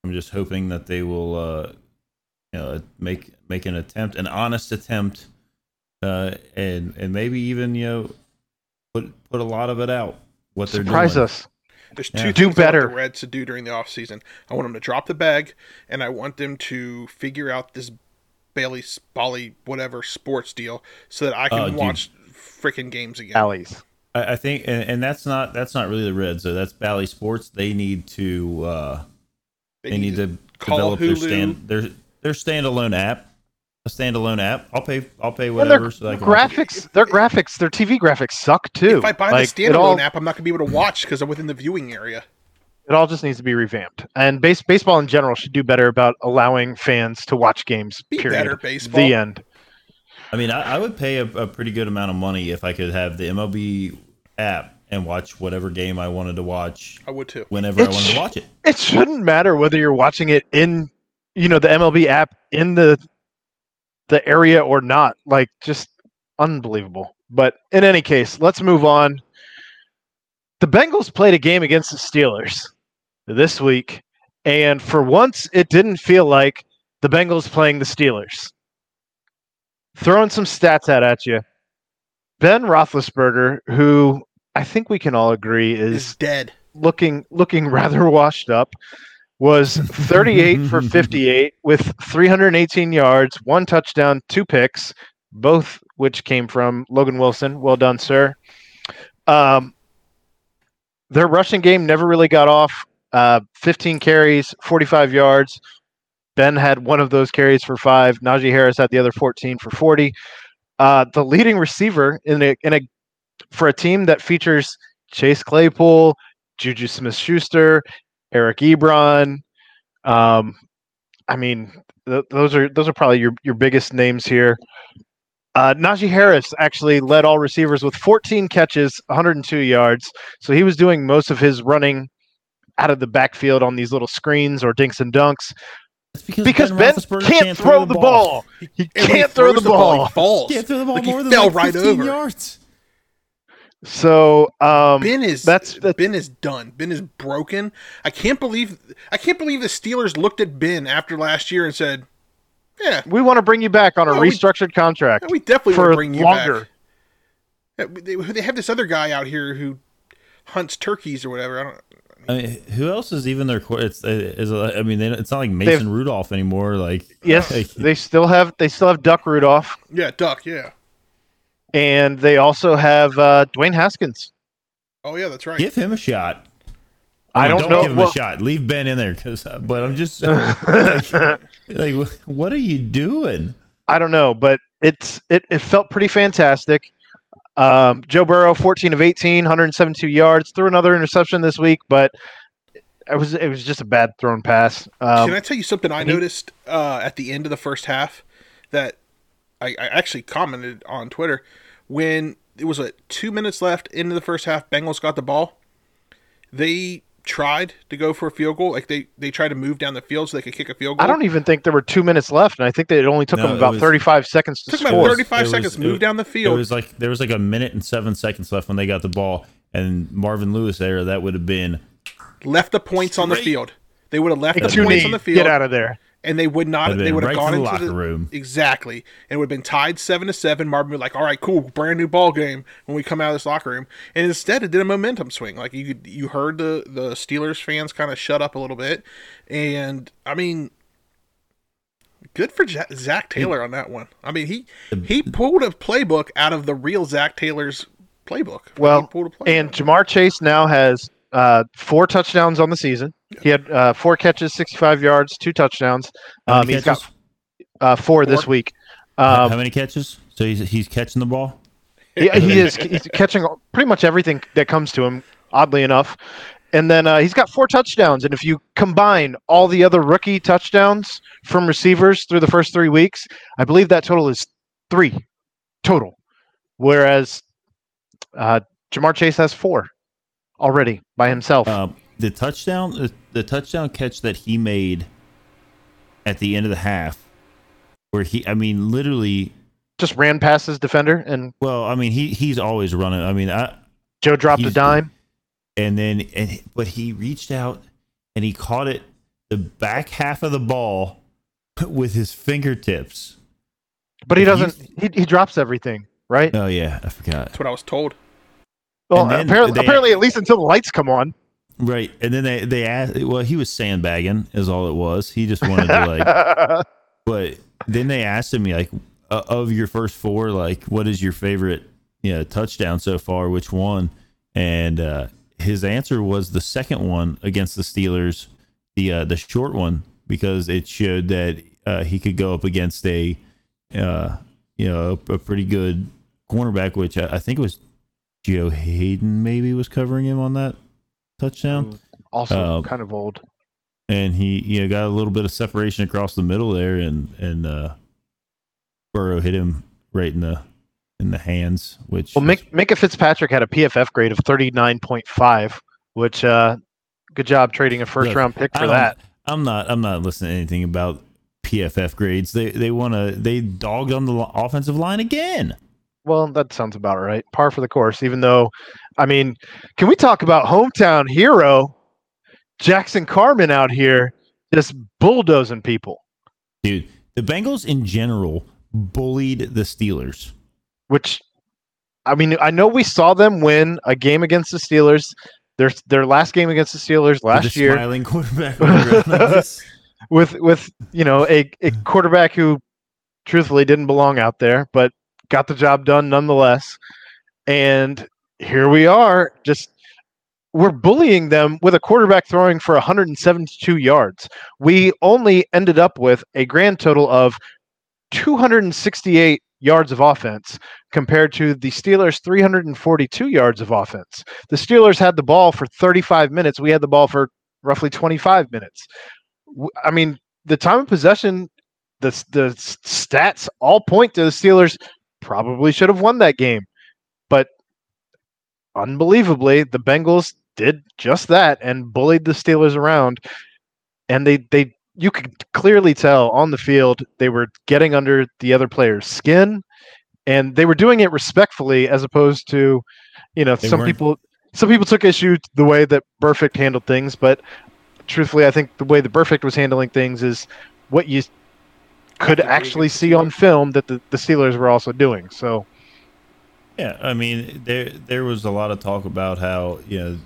I'm just hoping that they will uh, you know make make an attempt, an honest attempt, uh, and and maybe even you know put put a lot of it out. What they're Surprise doing. us. There's Yeah. two Do things I want better. the Reds to do during the offseason. I want them to drop the bag, and I want them to figure out this Bailey Bali whatever sports deal so that I can dude. watch freaking games again. Alleys. I, I think, and, and that's not that's not really the Reds. So that's Bally Sports. They need to uh, they, need to call develop their Hulu. stand their their standalone app, a standalone app. I'll pay I'll pay And their whatever. So I can watch graphics, their graphics, their TV graphics suck too. If I buy Like, the it standalone all, app, I'm not going to be able to watch because I'm within the viewing area. it all just needs to be revamped. And base, baseball in general should do better about allowing fans to watch games. Be period. better, baseball. The end. I mean, I, I would pay a, a pretty good amount of money if I could have the MLB app and watch whatever game I wanted to watch I would too. whenever I It's- wanted to watch it. It shouldn't matter whether you're watching it in, you know, the MLB app in the the area or not. Like, just unbelievable. But in any case, let's move on. The Bengals played a game against the Steelers this week, and for once, it didn't feel like the Bengals playing the Steelers. Throwing some stats out at you. Ben Roethlisberger, who I think we can all agree is Is dead. looking looking rather washed up was 38 for 58 with 318 yards, one touchdown, two picks, both which came from Logan Wilson. Well done, sir. Um, their rushing game never really got off. Uh, 15 carries, 45 yards. Ben had one of those carries for five. Najee Harris had the other 14 for 40. Uh, the leading receiver in a in a for a team that features Chase Claypool, Juju Smith Schuster, Eric Ebron. Um, I mean, th- those are those are probably your, your biggest names here. Uh, Najee Harris actually led all receivers with 14 catches, 102 yards. So he was doing most of his running out of the backfield on these little screens or dinks and dunks It's because, because Ben, Roethlisberger can't, throw, the ball. He he can't throw the throws ball, ball. he falls. Can't throw the ball Like, he more than fell like right 15 over. yards. So um, Ben is that's- that's- Ben is done. Ben is broken. I can't believe I can't believe the Steelers looked at Ben after last year and said, "Yeah, we want to bring you back on a Well, we- restructured contract we definitely for want to bring you longer. back." Yeah, They, they have this other guy out here who hunts turkeys or whatever. I don't. I mean, who else is even their? qu- It's is I mean, they, it's not like Mason Rudolph anymore. Like Yes, like, they still have they still have Duck Rudolph, Yeah, Duck. Yeah. and they also have uh, Dwayne Haskins. Oh yeah, that's right. give him a shot. I mean, don't know- Give him well- a shot. Leave Ben in there, because. But I'm just like, like, what are you doing? I don't know, but it's it, it felt pretty fantastic. Um, Joe Burrow, 14 of 18, 172 yards, threw another interception this week, but it was it was just a bad thrown pass. Um, Can I tell you something I noticed uh, at the end of the first half that I, I actually commented on Twitter when it was a two minutes left into the first half. Bengals got the ball. They tried to go for a field goal. Like they they tried to move down the field so they could kick a field goal. I don't even think there were two minutes left, and I think that it only took No, them about was- 35 seconds to Took about score. 35 It was- seconds to it move was- down the field. It was like there was like a minute and seven seconds left when they got the ball, and Marvin Lewis there. That would have been left the points on the field. They would have left the points knees, on the field. get out of there. And they would not. Would've They would have right gone the into locker the room. exactly, and would have been tied seven to seven. Marvin would be like, "All right, cool, brand new ball game." When we come out of this locker room, and instead it did a momentum swing. Like you, you heard the the Steelers fans kind of shut up a little bit, and I mean, good for Ja- Zac Taylor on that one. I mean, he he pulled a playbook out of the real Zac Taylor's playbook. Well, playbook. and Ja'Marr Chase now has uh, four touchdowns on the season. He had uh, four catches, 65 yards, two touchdowns. Um, he's got uh, four, this week. How- Um, how many catches? So he's he's catching the ball. he, he is he's catching pretty much everything that comes to him, oddly enough. And then uh, he's got four touchdowns. And if you combine all the other rookie touchdowns from receivers through the first three weeks, I believe that total is three total. Whereas uh, Ja'Marr Chase has four already by himself. Um, the touchdown, the, the touchdown catch that he made at the end of the half, where he, I mean, literally. Just ran past his defender, and Well, I mean, he he's always running. I mean, I Joe dropped a dime. and then and but he reached out and he caught it the back half of the ball with his fingertips. But he doesn't. He, he drops everything, right? Oh yeah, I forgot. that's what I was told. Well, apparently, apparently, at least until the lights come on. Right, and then they they asked. Well, he was sandbagging, is all it was. He just wanted to like. but then they asked him like, uh, of your first four, like, what is your favorite, you know, touchdown so far? Which one? And uh, his answer was the second one against the Steelers, the uh, the short one, because it showed that uh, he could go up against a, uh, you know, a, a pretty good cornerback, which I, I think it was Joe Haden maybe was covering him on that touchdown also, Uh, kind of old. and he you know got a little bit of separation across the middle there and and uh Burrow hit him right in the in the hands which Well, Mink, Minkah Fitzpatrick had a PFF grade of thirty nine point five, which uh, good job trading a first Look, round pick for that. I'm not I'm not listening to anything about PFF grades they they want to they dogged on the offensive line again Well, that sounds about right. Par for the course. Even though, I mean, can we talk about hometown hero Jackson Carman out here just bulldozing people? dude the Bengals in general bullied the Steelers which I mean, I know we saw them win a game against the Steelers. Their their last game against the Steelers last the year smiling quarterback on the ground. with with you know a, a quarterback who truthfully didn't belong out there, but got the job done nonetheless. And here we are, just we're bullying them with a quarterback throwing for 172 yards. We only ended up with a grand total of 268 yards of offense compared to the Steelers 342 yards of offense. The Steelers had the ball for 35 minutes. We had the ball for roughly 25 minutes. I mean, the time of possession, the the stats all point to the Steelers probably should have won that game, but unbelievably, the Bengals did just that and bullied the Steelers around, and they they you could clearly tell on the field they were getting under the other player's skin, and they were doing it respectfully as opposed to, you know, They some weren't- people some people took issue the way that Burfict handled things, but truthfully, I think the way that Burfict was handling things is what you could actually see on film that the, the Steelers were also doing. So Yeah, I mean there there was a lot of talk about how you know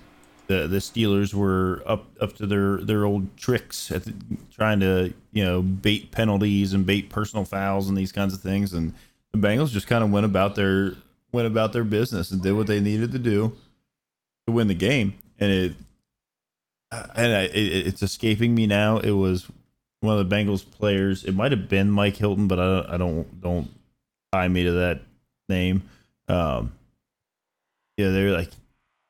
the the Steelers were up up to their their old tricks at the, trying to you know bait penalties and bait personal fouls and these kinds of things, and the Bengals just kind of went about their went about their business and did what they needed to do to win the game, and it and I, it, it's escaping me now. It was one of the Bengals players. It might have been Mike Hilton, but I don't I don't don't tie me to that name. Um, Yeah, they're like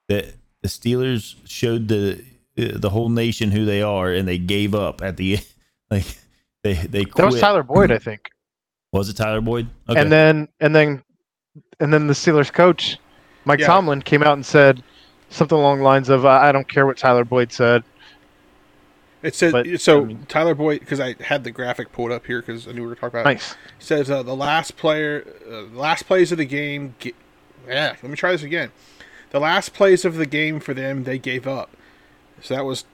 the the Steelers showed the the whole nation who they are, and they gave up at the like they they. Quit. That was Tyler Boyd, I think. Was it Tyler Boyd? Okay. And then and then and then the Steelers coach, Mike Yeah. Tomlin, came out and said something along the lines of, "I don't care what Tyler Boyd said." It says But, so. I mean- Tyler Boyd, because I had the graphic pulled up here because I knew we were talking about. Nice. says uh, the last player, uh, last plays of the game. Ga- yeah, let me try this again. The last plays of the game for them, they gave up. So that was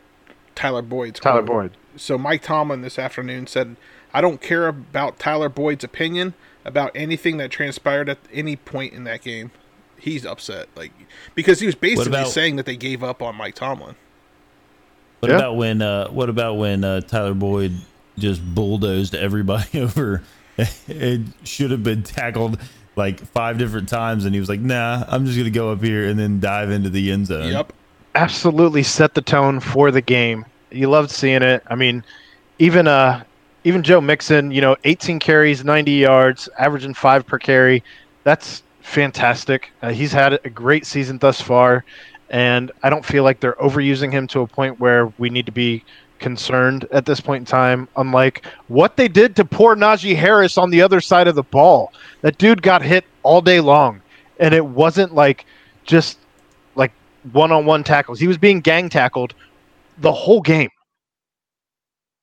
Tyler Boyd's. Tyler quote. Boyd. So Mike Tomlin this afternoon said, "I don't care about Tyler Boyd's opinion about anything that transpired at any point in that game. He's upset, like because he was basically about- saying that they gave up on Mike Tomlin. What Yeah. about when? Uh, what about when uh, Tyler Boyd just bulldozed everybody over? it should have been tackled like five different times, and he was like, "Nah, I'm just gonna go up here and then dive into the end zone." Yep. absolutely set the tone for the game. You loved seeing it. I mean, even uh, even Joe Mixon, you know, 18 carries, 90 yards, averaging five per carry. That's fantastic. Uh, he's had a great season thus far, and I don't feel like they're overusing him to a point where we need to be concerned at this point in time. Unlike what they did to poor Najee Harris on the other side of the ball, that dude got hit all day long, and it wasn't like just like one-on-one tackles. He was being gang tackled the whole game.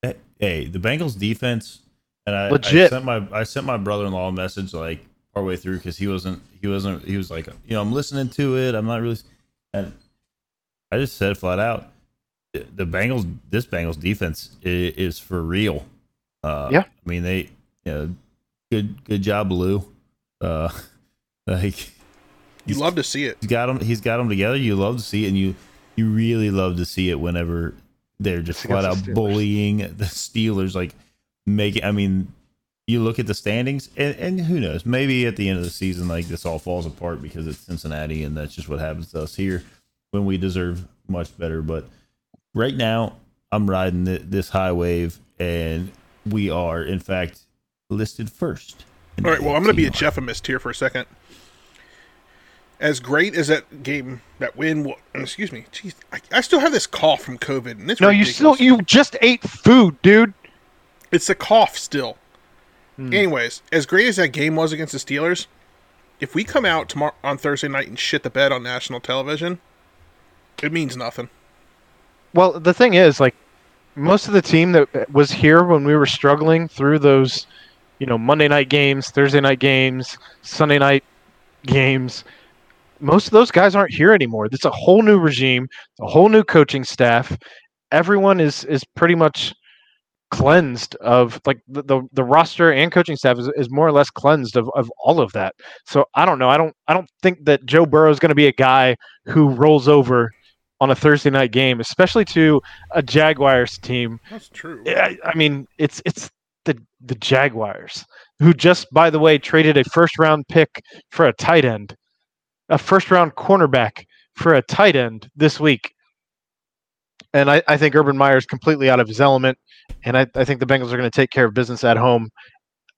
Hey, the Bengals defense, and I, I Legit. sent my I sent my brother in law a message like partway through because he wasn't he wasn't he was like you know I'm listening to it I'm not really and I just said flat out the the Bengals this Bengals defense is, is for real. Uh, Yeah. I mean they you know, good good job Lou. Uh, like You love to see it. he's got them he's got them together you love to see it and you you really love to see it whenever they're just flat out the bullying the steelers like making i mean you look at the standings and, and who knows maybe at the end of the season like this all falls apart because it's cincinnati and that's just what happens to us here when we deserve much better but right now i'm riding th- this high wave and we are in fact listed first All right, well, I'm going to be a AFC Jeffamist here for a second. As great as that game, that win, wa- excuse me, jeez, I, I still have this cough from COVID. And it's No, you still you just ate food, dude. It's a cough still. Hmm. Anyways, as great as that game was against the Steelers, if we come out tomorrow on Thursday night and shit the bed on national television, it means nothing. Well, the thing is, like, most of the team that was here when we were struggling through those, you know, Monday night games, Thursday night games, Sunday night games, most of those guys aren't here anymore. It's a whole new regime, a whole new coaching staff. Everyone is is pretty much cleansed of like the, the, the roster and coaching staff is, is more or less cleansed of, of all of that. So I don't know. I don't I don't think that Joe Burrow is going to be a guy who rolls over on a Thursday night game, especially to a Jaguars team. That's true. I, I mean, it's it's the the Jaguars who just, by the way, traded a first round pick for a tight end, a first round cornerback for a tight end this week. And I, I think Urban Meyer is completely out of his element, and I, I think the Bengals are going to take care of business at home.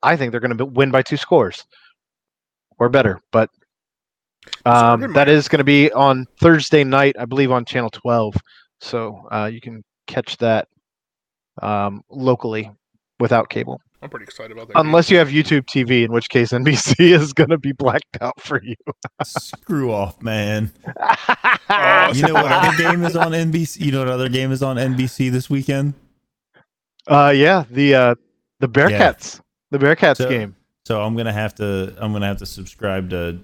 I think they're going to win by two scores or better, but um, Urban that Meyer- is going to be on Thursday night, I believe, on Channel 12. So uh, you can catch that um, locally without cable, I'm pretty excited about that. game. unless you have YouTube TV, in which case NBC is going to be blacked out for you. screw off man Oh, you know what other game is on NBC? You know what other game is on NBC this weekend? uh, yeah, the uh, the Bearcats, the Bearcats So- game. So I'm gonna have to I'm gonna have to subscribe to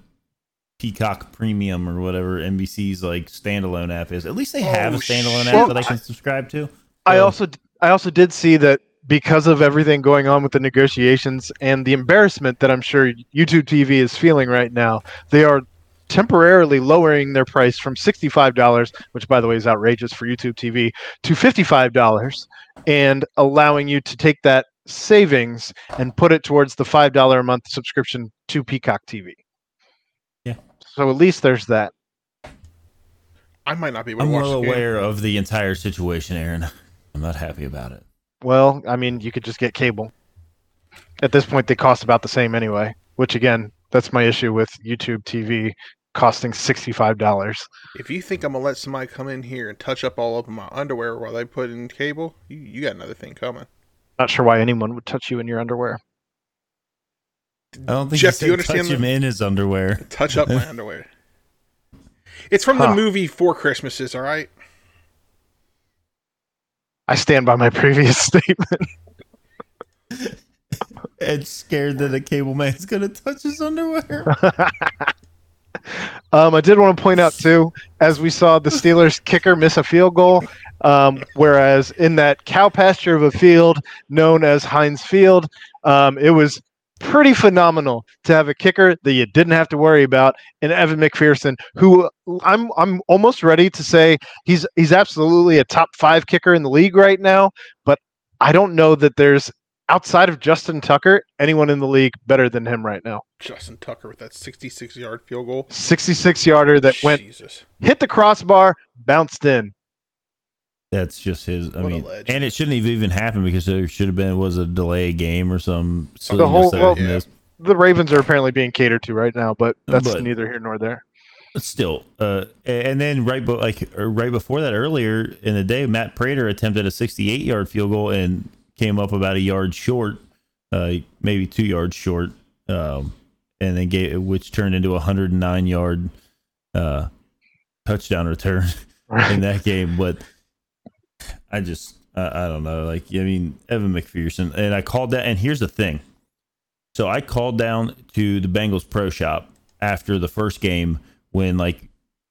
Peacock Premium or whatever NBC's like standalone app is. At least they have Oh, a standalone shit. app that I can subscribe to. I So- also I also did see that because of everything going on with the negotiations and the embarrassment that I'm sure YouTube TV is feeling right now, they are temporarily lowering their price from $65, which by the way is outrageous for YouTube TV, to $55 and allowing you to take that savings and put it towards the $5 a month subscription to Peacock TV. Yeah. So at least there's that. I might not be able I'm watch well the game. aware of the entire situation, Aaron. I'm not happy about it. Well, I mean, you could just get cable. At this point, they cost about the same anyway. Which again, that's my issue with YouTube TV. costing $65. If you think I'm gonna let somebody come in here and touch up all over my underwear while they put in cable, you, you got another thing coming. Not sure why anyone would touch you in your underwear. I don't think Jeff, he do you said understand touch him the- in his underwear. Touch up my underwear. It's from Huh. the movie Four Christmases, all right? I stand by my previous statement. Ed's scared that a cable man's gonna touch his underwear. Um, I did want to point out too, as we saw the Steelers kicker miss a field goal, um, whereas in that cow pasture of a field known as Heinz Field, um, it was pretty phenomenal to have a kicker that you didn't have to worry about, and Evan McPherson, who I'm I'm almost ready to say he's he's absolutely a top five kicker in the league right now, but I don't know that there's outside of Justin Tucker anyone in the league better than him right now. Justin Tucker with that 66 yard field goal. 66 yarder that went hit the crossbar, bounced in. That's just his. I What mean, and it shouldn't have even happened because there should have been was a delay game or some. The whole- silliness that well, was missed. The Ravens are apparently being catered to right now, but that's But- neither here nor there. Still, uh, and then right, be- like right before that, earlier in the day, Matt Prater attempted a 68 yard field goal and came up about a yard short, uh, maybe two yards short, um, and then gave which turned into a 109 yard uh, touchdown return in that game. But I just, I, I don't know. Like, I mean, Evan McPherson, and I called that. And here's the thing. So I called down to the Bengals pro shop after the first game when like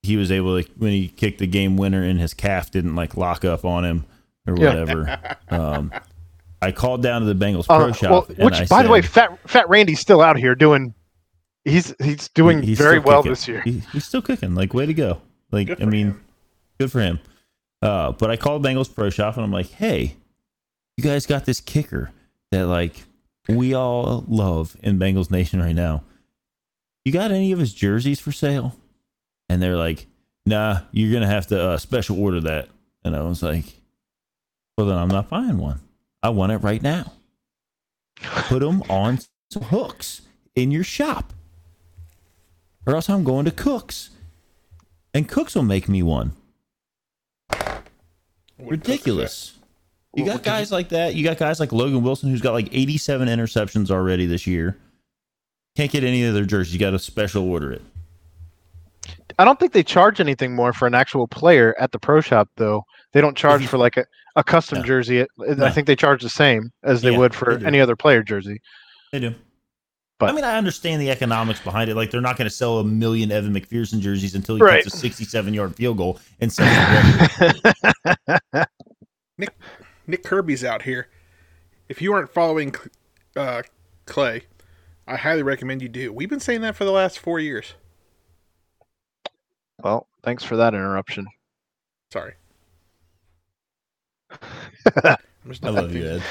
he was able to when he kicked the game winner and his calf didn't like lock up on him or Yeah. whatever. um, I called down to the Bengals pro Uh, shop. well, and which, I by the way, Fat Fat Randy's still out here doing. He's he's doing He- he's very well kicking. this year. He- he's still kicking. Like, way to go. Like, I mean, him. good for him. Uh, but I called Bengals Pro Shop and I'm like, hey, you guys got this kicker that like we all love in Bengals Nation right now. You got any of his jerseys for sale? And they're like, nah, you're gonna have to uh, special order that. And I was like, well then I'm not buying one. I want it right now. Put them on some hooks in your shop, or else I'm going to Cooks, and Cooks will make me one. What Ridiculous. You got guys like that. You got guys like Logan Wilson, who's got like 87 interceptions already this year. Can't get any of their jerseys. You got to special order it. I don't think they charge anything more for an actual player at the pro shop, though. They don't charge for like a, a custom No. jersey. I think they charge the same as they Yeah, would for they any other player jersey. They do. But- I mean, I understand the economics behind it. Like, they're not going to sell a million Evan McPherson jerseys until he Right. kicks a 67 yard field goal and sets the record. Nick Kirby's out here. If you aren't following uh, Clay, I highly recommend you do. We've been saying that for the last four years. Well, thanks for that interruption. Sorry. I love you, Ed.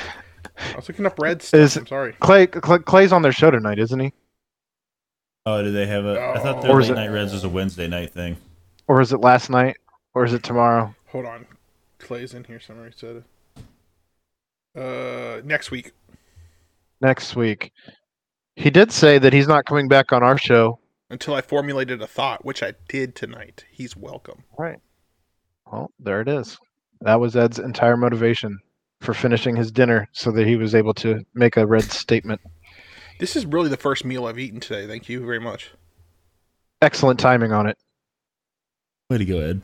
I was looking up red stuff. Is- I'm sorry. Clay, Clay Clay's on their show tonight, isn't he? Oh, do they have a? I thought Oh. their Or is late it- night Reds was a Wednesday night thing. Or is it last night? Or is it tomorrow? Hold on. Clay's in here somewhere. He said. Uh, next week. Next week. He did say that he's not coming back on our show. Until I formulated a thought, which I did tonight. He's welcome. Right. Well, there it is. That was Ed's entire motivation for finishing his dinner so that he was able to make a red statement. This is really the first meal I've eaten today. Thank you very much. Excellent timing on it. Way to go, Ed.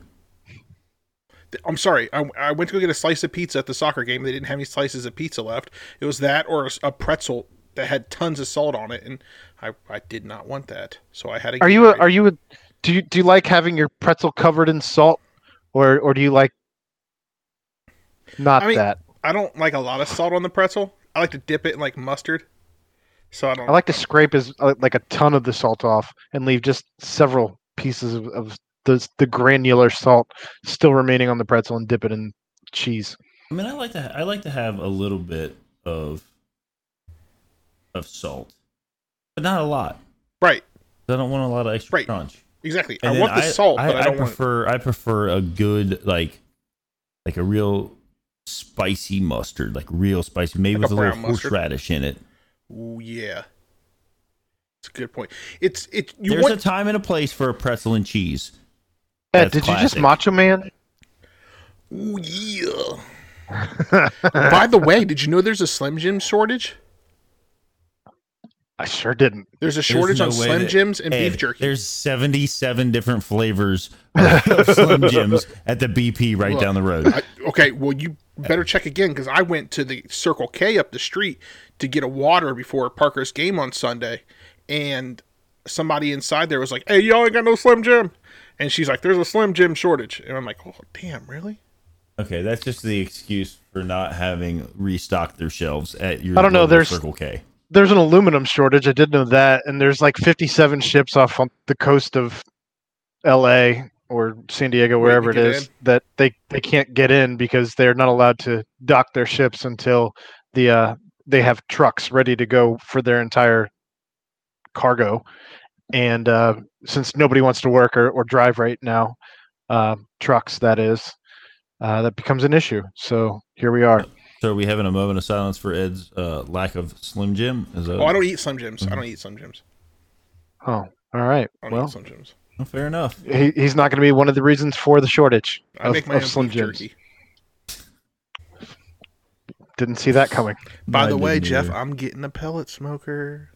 I'm sorry. I, I went to go get a slice of pizza at the soccer game. They didn't have any slices of pizza left. It was that or a pretzel that had tons of salt on it, and I, I did not want that. So I had to. Are you a, are you a, do you do you like having your pretzel covered in salt or or do you like not I mean- that? I don't like a lot of salt on the pretzel. I like to dip it in like mustard. So I don't. I like to scrape as uh, like a ton of the salt off and leave just several pieces of, of the the granular salt still remaining on the pretzel and dip it in cheese. I mean, I like to I like to have a little bit of of salt, but not a lot. right. I don't want a lot of extra Right. crunch. Exactly. And I want the salt, but I, don't want. prefer I prefer a good like like a real spicy mustard, like real spicy, maybe Like with a a, little mustard? horseradish in it. Ooh, yeah. It's a good point. It's it. You There's want a time and a place for a pretzel and cheese. Ed, That's did you just classic. Macho Man? Ooh, yeah. By the way, did you know there's a Slim Jim shortage? I sure didn't. There's a There's shortage no on Slim that- Jims and Ed, beef jerky. There's 77 different flavors of Slim Jims at the BP right Look, down the road. I, okay, well you better check again because I went to the Circle K up the street to get a water before Parker's game on Sunday, and somebody inside there was like, "Hey, y'all ain't got no Slim Jim," and she's like, "There's a Slim Jim shortage," and I'm like, "Oh, damn, really?" Okay, that's just the excuse for not having restocked their shelves at your I don't know, there's- Circle K. There's an aluminum shortage. I did know that, and there's like 57 ships off on the coast of L.A. or San Diego, wherever it is, in. that they they can't get in because they're not allowed to dock their ships until the uh, they have trucks ready to go for their entire cargo. And uh, since nobody wants to work or, or drive right now, uh, trucks that is, uh, that becomes an issue. So here we are. So are we having a moment of silence for Ed's uh, lack of Slim Jim? Is that, Oh, I don't eat Slim Jims. I don't eat Slim Jims. Oh, all right. I don't Well, eat Slim Jims. Oh, fair enough. he, he's not going to be one of the reasons for the shortage I of, make my of own Slim beef Jims. jerky. Didn't see that coming. By I the way, didn't Jeff, either. I'm getting a pellet smoker.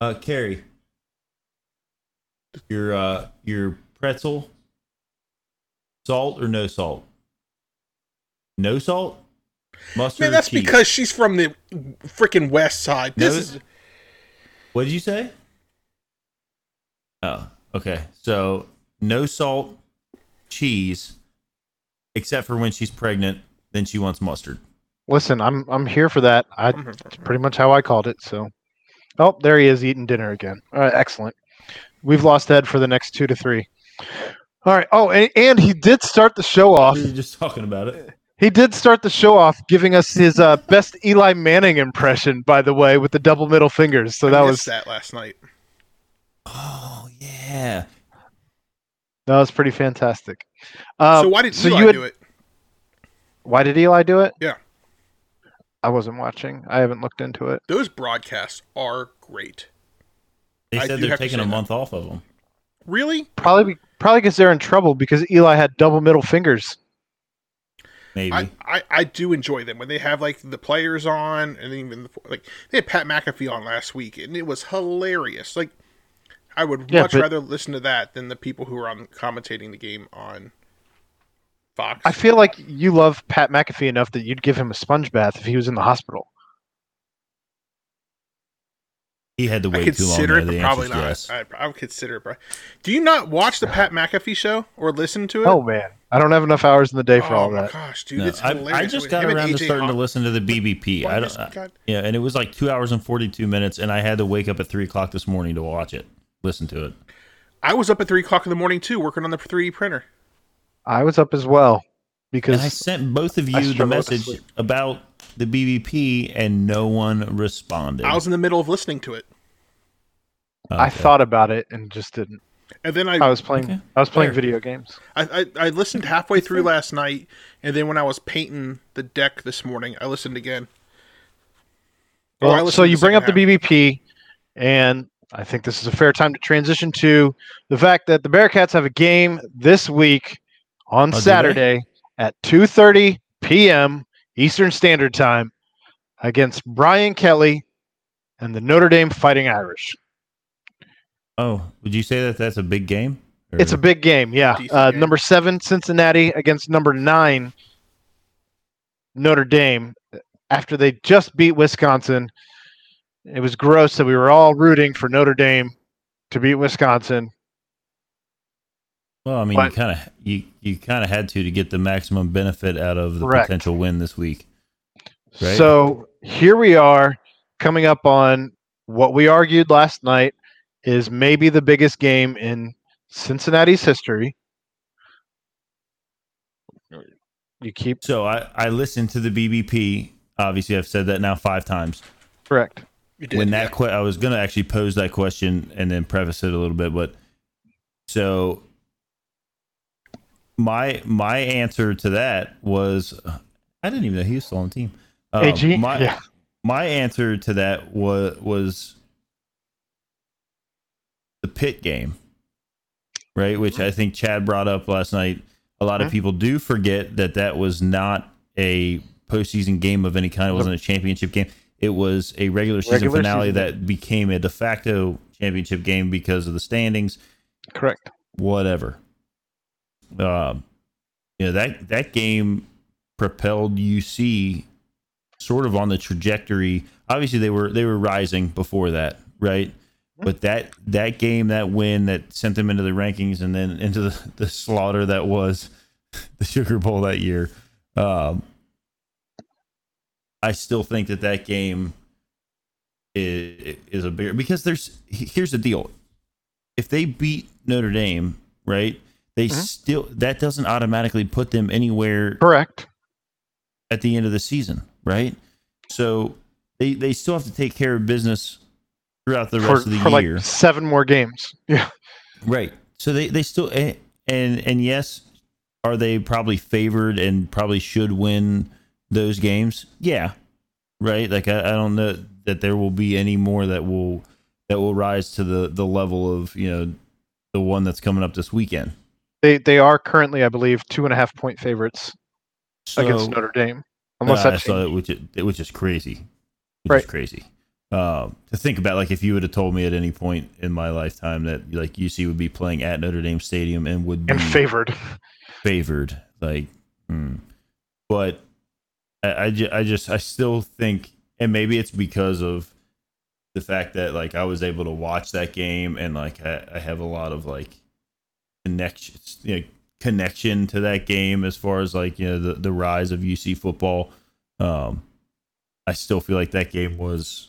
Uh, Carrie, your uh, your pretzel, salt or no salt? No salt. Mustard. Man, that's cheese. because she's from the freaking west side. This No, is What did you say? Oh, okay. So no salt, cheese, except for when she's pregnant. Then she wants mustard. Listen, I'm I'm here for that. I it's pretty much how I called it. So, oh, there he is eating dinner again. All right, excellent. We've lost Ed for the next two to three. All right. Oh, and, and he did start the show off. We were just talking about it. He did start the show off giving us his uh, best Eli Manning impression, by the way, with the double middle fingers. So I that was that last night. Oh yeah. that was pretty fantastic. Uh, so why did so Eli you had- do it? Why did Eli do it? Yeah. I wasn't watching. I haven't looked into it. Those broadcasts are great. They said they're taking say a that. month off of them. Really? Probably be- probably because they're in trouble because Eli had double middle fingers. Maybe. I, I, I do enjoy them when they have like the players on and even the, like they had Pat McAfee on last week and it was hilarious. Like I would Yeah, much but- rather listen to that than the people who are on commentating the game on Fox. I feel like you love Pat McAfee enough that you'd give him a sponge bath if he was in the hospital. he had to I wait too long. consider it, The but probably not. yes. I, I would consider it. But do you not watch the Pat McAfee show or listen to it? Oh man, I don't have enough hours in the day for Oh all that. gosh, dude, No, it's I, hilarious. I just got around to AJ starting to listen to the BBP. I don't, God. yeah, and it was like two hours and forty-two minutes, and I had to wake up at three o'clock this morning to watch it, listen to it. I was up at three o'clock in the morning too, working on the 3D printer. I was up as well And because I sent both of you the message about the BVP, and no one responded. I was in the middle of listening to it, I thought about it and just didn't. and then I I was playing. Okay. I was playing Fair. video games. I, I, I listened halfway through last night, and then when I was painting the deck this morning, I listened again. Or I Well, listened so you bring up the BVP, and I think this is a fair time to transition to the fact that the Bearcats have a game this week on Oh, do? Saturday at 2:30 p.m. Eastern Standard Time against Brian Kelly and the Notre Dame Fighting Irish. Oh, would you say that that's a big game? It's a big game, yeah. Uh, game. number seven Cincinnati against number nine Notre Dame. After they just beat Wisconsin, it was gross that we were all rooting for Notre Dame to beat Wisconsin. Well, I mean, But- you kind of you you kind of had to to get the maximum benefit out of the Correct. potential win this week. Right. So here we are coming up on what we argued last night is maybe the biggest game in Cincinnati's history. You keep So I I listened to the BBP. Obviously, I've said that now five times. correct. You did, when yeah. that que- I was going to actually pose that question and then preface it a little bit, but so my my answer to that was I didn't even know he was still on the team. Uh, AG? my Yeah. my answer to that was was the pit game, right? Which I think Chad brought up last night. A lot of Mhm. people do forget that that was not a postseason game of any kind. It wasn't a championship game. It was a regular season Regular finale season. that became a de facto championship game because of the standings Correct. whatever. Um, you know that that game propelled UC sort of on the trajectory. Obviously, they were they were rising before that, right? But that that game, that win, that sent them into the rankings and then into the, the slaughter that was the Sugar Bowl that year. Um, I still think that that game is, is a bigger because there's here's the deal if they beat Notre Dame, right? They Mhm. still that doesn't automatically put them anywhere Correct. at the end of the season, right? So they they still have to take care of business throughout the For, rest of the for year, like seven more games. Yeah. right? So they they still and and, and yes, are they probably favored and probably should win those games? Yeah, right. Like I, I don't know that there will be any more that will that will rise to the the level of you know the one that's coming up this weekend. They they are currently, I believe, two and a half point favorites So, against Notre Dame. Unless uh, that so changes. it, which is, it was just crazy, which Right. is crazy. Um, to think about, like if you would have told me at any point in my lifetime that like UC would be playing at Notre Dame Stadium and would be and favored. favored, like, hmm. but I, I, ju- I just I still think, and maybe it's because of the fact that like I was able to watch that game and like I, I have a lot of like connections, you know, connection to that game as far as like you know the the rise of UC football. Um, I still feel like that game was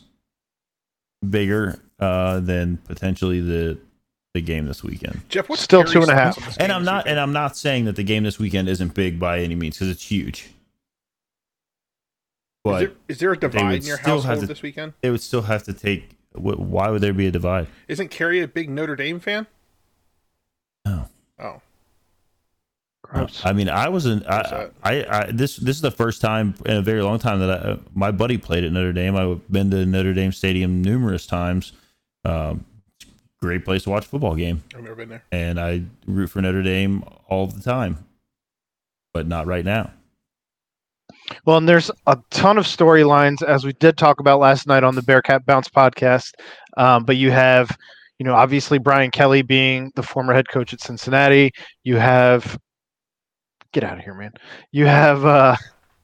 bigger uh, than potentially the the game this weekend. Jeff, what's Still two and a half? and a thoughts half. on this And game I'm not weekend? and I'm not saying that the game this weekend isn't big by any means because it's huge. Is there, is there a divide in your still household to- this weekend? they would still have to take. Why would there be a divide? Isn't Carrie a big Notre Dame fan? No. Oh, Gross. I mean, I wasn't. I. I, I, this this is the first time in a very long time that I, my buddy played at Notre Dame. I've been to Notre Dame Stadium numerous times. Um, great place to watch a football game, I've never been there. and I root for Notre Dame all the time, but not right now. Well, and there's a ton of storylines, as we did talk about last night on the Bearcat Bounce podcast. Um, but you have, you know, obviously Brian Kelly being the former head coach at Cincinnati. You have, get out of here, man. You have, uh,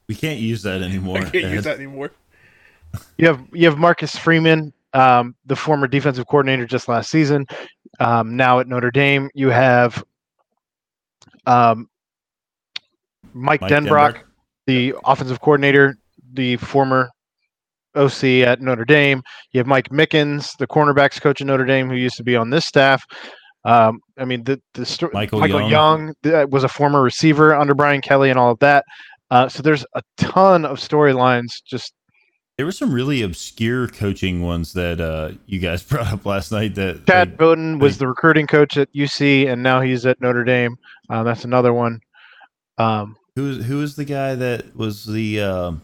We can't use that anymore. I can't Dad. use that anymore. you have, you have Marcus Freeman, um, the former defensive coordinator just last season, um, now at Notre Dame. You have, um, Mike, Mike Denbrock, Denbrock. The offensive coordinator, the former OC at Notre Dame. You have Mike Mickens, the cornerbacks coach at Notre Dame, who used to be on this staff. Um, I mean, the the sto- Michael Young. Young uh, was a former receiver under Brian Kelly and all of that. Uh, so there's a ton of storylines. Just There were some really obscure coaching ones that uh, you guys brought up last night. That Chad like, Bowden was the recruiting coach at UC, and now he's at Notre Dame. Uh, that's another one. Um, who was who was the guy that was the um,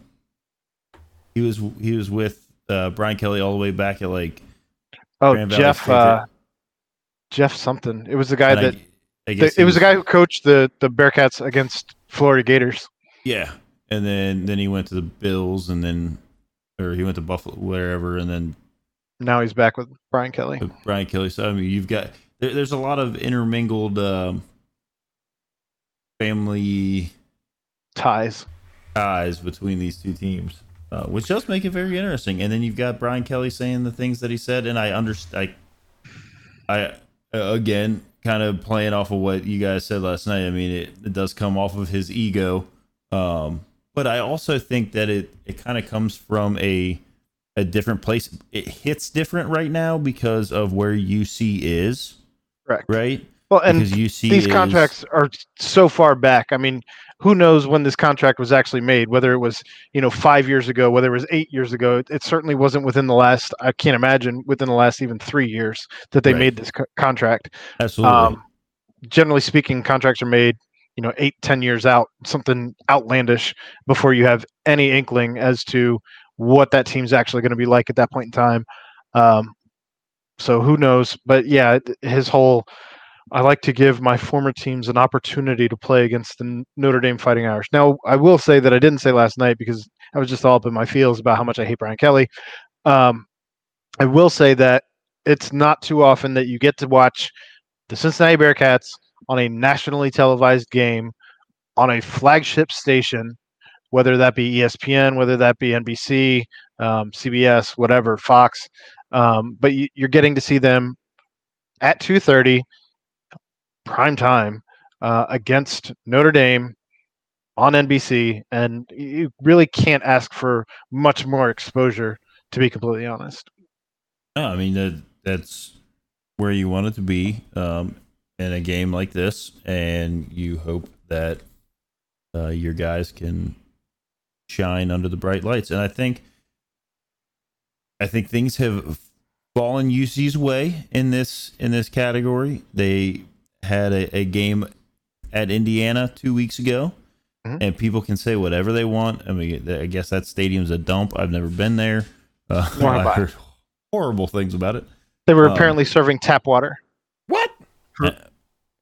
he was he was with uh, Brian Kelly all the way back at like oh, Grand Jeff, uh, Jeff something. It was the guy and that I the, guess it he was the guy who coached the the Bearcats against Florida Gators. Yeah, and then then he went to the Bills, and then or he went to Buffalo, wherever, and then Now he's back with Brian Kelly. with Brian Kelly. So I mean, you've got there, there's a lot of intermingled um, family Ties. ties between these two teams, uh, which does make it very interesting. And then you've got Brian Kelly saying the things that he said, and I understand. I, I uh, again kind of playing off of what you guys said last night. I mean, it, it does come off of his ego, um, but I also think that it it kind of comes from a a different place. It hits different right now because of where UC is, Correct. right? Well, and because UC these is- contracts are so far back. I mean, who knows when this contract was actually made? Whether it was you know five years ago, whether it was eight years ago. It, it certainly wasn't within the last. I can't imagine within the last even three years that they Right. made this co- contract. absolutely. Um, generally speaking, contracts are made you know eight ten years out, something outlandish before you have any inkling as to what that team's actually going to be like at that point in time. Um, so who knows? But yeah, his whole I like to give my former teams an opportunity to play against the Notre Dame Fighting Irish. Now, I will say that I didn't say last night because I was just all up in my feels about how much I hate Brian Kelly. Um, I will say that it's not too often that you get to watch the Cincinnati Bearcats on a nationally televised game on a flagship station, whether that be ESPN, whether that be NBC, um, CBS, whatever, Fox. Um, but you, you're getting to see them at 2:30 prime time uh, against Notre Dame on NBC, and you really can't ask for much more exposure, to be completely honest. No, I mean that that's where you want it to be um, in a game like this, and you hope that uh, your guys can shine under the bright lights. And I think, I think things have fallen UC's way in this in this category. They had a, a game at Indiana two weeks ago, mm-hmm. and people can say whatever they want. I mean, I guess that stadium's a dump. I've never been there. Uh, I heard horrible things about it. They were um, apparently serving tap water. What?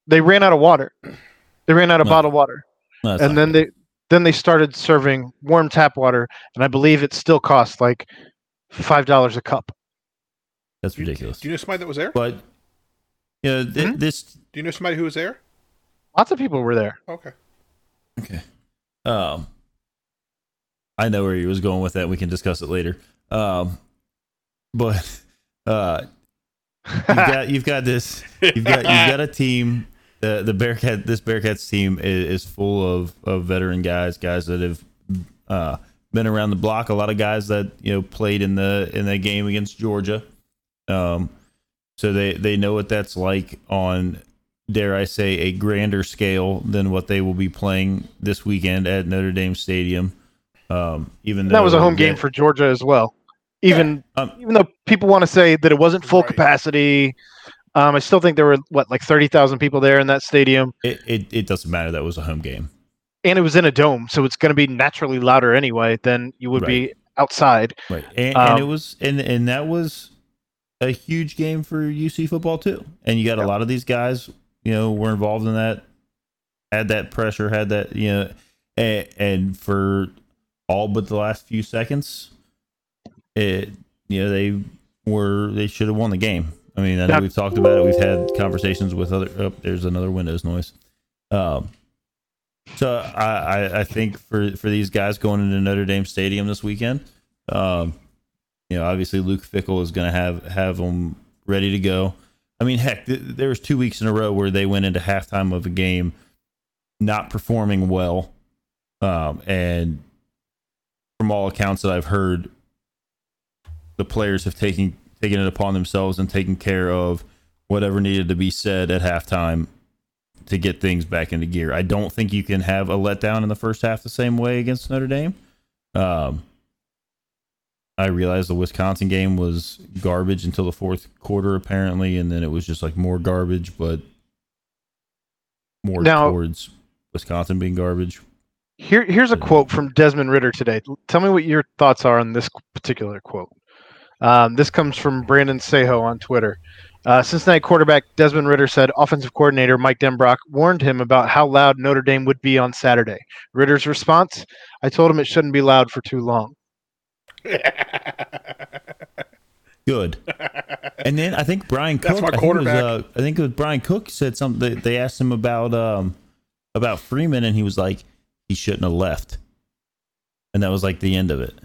They ran out of water. They ran out of no, bottled water, no, and then good. they then they started serving warm tap water, and I believe it still costs like five dollars a cup. That's ridiculous. Do you know somebody that was there? But you know, th- mm-hmm. this. Do you know somebody who was there? Lots of people were there. Okay. Okay. Um, I know where he was going with that. We can discuss it later. Um, but uh, you've got you've got this you've got you've got a team. The the Bearcat this Bearcats team is, is full of, of veteran guys, guys that have uh, been around the block. A lot of guys that you know played in the in the game against Georgia. Um, so they they know what that's like on dare I say a grander scale than what they will be playing this weekend at Notre Dame Stadium. Um, even that was a home game for Georgia as well. Even yeah. um, even though people want to say that it wasn't full right. capacity, um, I still think there were what like thirty thousand people there in that stadium. It, it, it doesn't matter. That was a home game, and it was in a dome, so it's going to be naturally louder anyway than you would right. be outside. Right, and, and it um, was and and that was a huge game for UC football too. And you got a lot of these guys, you know, were involved in that, had that pressure, had that, you know, and, and for all but the last few seconds, it, you know, they were they should have won the game. I mean, I know we've talked about it. We've had conversations with other. Oh, there's another Windows noise. Um, so I, I, I think for for these guys going into Notre Dame Stadium this weekend, um, you know, obviously Luke Fickell is going to have have them ready to go. I mean, heck, th- there was two weeks in a row where they went into halftime of a game not performing well, um, and from all accounts that I've heard, the players have taken taken it upon themselves and taken care of whatever needed to be said at halftime to get things back into gear. I don't think you can have a letdown in the first half the same way against Notre Dame. Um, I realized the Wisconsin game was garbage until the fourth quarter, apparently, and then it was just like more garbage, but more now, towards Wisconsin being garbage. Here, here's a quote from Desmond Ridder today. Tell me what your thoughts are on this particular quote. Um, this comes from Brandon Seho on Twitter. Uh, Cincinnati quarterback Desmond Ridder said offensive coordinator Mike Denbrock warned him about how loud Notre Dame would be on Saturday. Ridder's response I told him it shouldn't be loud for too long. Good. And then I think Bryan Cook. That's my quarterback. I think, was, uh, I think it was Bryan Cook said something. They, they asked him about um about Freeman, and he was like, he shouldn't have left. And that was like the end of it.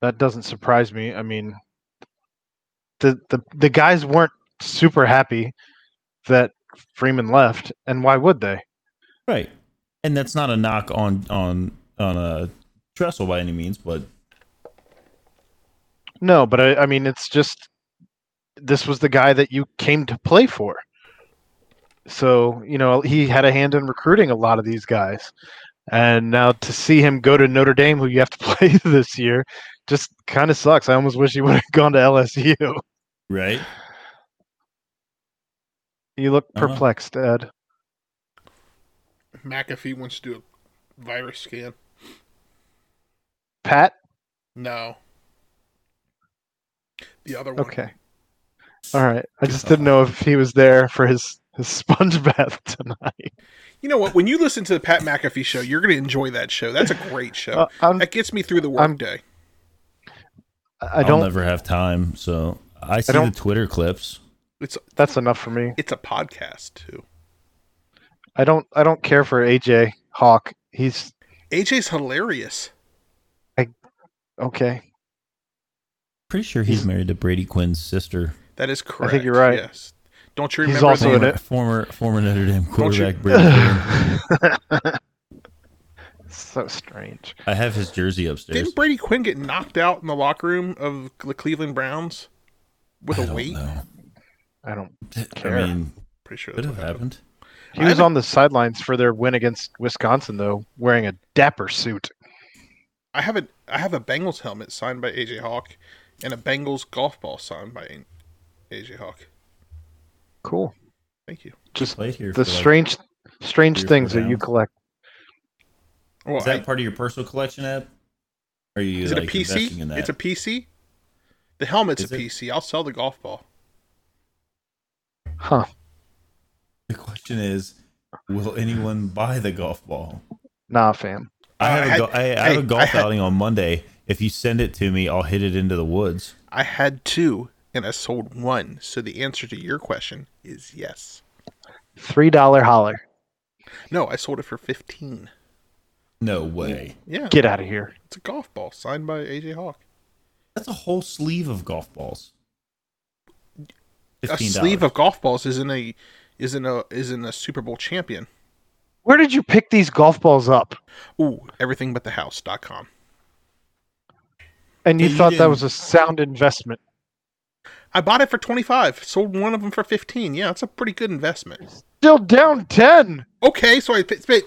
That doesn't surprise me. I mean, the the the guys weren't super happy that Freeman left, and why would they? Right. And that's not a knock on on on a Tressel by any means, but no, but I, I mean, it's just this was the guy that you came to play for. So, you know, he had a hand in recruiting a lot of these guys. And now to see him go to Notre Dame, who you have to play this year, just kind of sucks. I almost wish he would have gone to LSU. Right. You look uh-huh. perplexed, Ed. McAfee wants to do a virus scan. Pat? No. The other one. Okay. All right. I just didn't know if he was there for his, his sponge bath tonight. You know what? When you listen to the Pat McAfee show, you're going to enjoy that show. That's a great show. Uh, that gets me through the I'm- workday. I don't. I'll never have time, so I see don't- the Twitter clips. It's That's enough for me. it's a podcast too. I don't. I don't care for AJ Hawk. He's AJ's hilarious. I okay. Pretty sure he's married to Brady Quinn's sister. That is correct. I think you're right. Yes. Don't you remember? He's remember? also the- in Former, it. former former Notre Dame Don't you- quarterback Brady Quinn. so strange. I have his jersey upstairs. Didn't Brady Quinn get knocked out in the locker room of the Cleveland Browns with I a don't weight? know. I don't. care. I mean, Pretty sure could that's have happened. happened. He I was on the sidelines for their win against Wisconsin, though, wearing a dapper suit. I have a I have a Bengals helmet signed by AJ Hawk and a Bengals golf ball signed by AJ Hawk. Cool. Thank you. Just Played here. the for like- strange, strange things that you collect. Well, is that I- part of your personal collection, Ed? Or are you is like it a investing PC? in that? It's a PC. The helmet's Is a it? PC. I'll sell the golf ball. Huh. The question is, will anyone buy the golf ball? Nah, fam. I have, I a, had- go- I, I have hey, a golf I had- outing on Monday. If you send it to me, I'll hit it into the woods. I had two and I sold one. So the answer to your question is yes. Three dollar holler. No, I sold it for fifteen. No way. Yeah, Get out of here. it's a golf ball signed by AJ Hawk. That's a whole sleeve of golf balls. A $15. sleeve of golf balls isn't a isn't a isn't a Super Bowl champion. Where did you pick these golf balls up? Ooh, everythingbutthehouse.com. And you you thought that didn't- was a sound investment. I bought it for 25, sold one of them for 15. Yeah, it's a pretty good investment. Still down ten. Okay, so I spent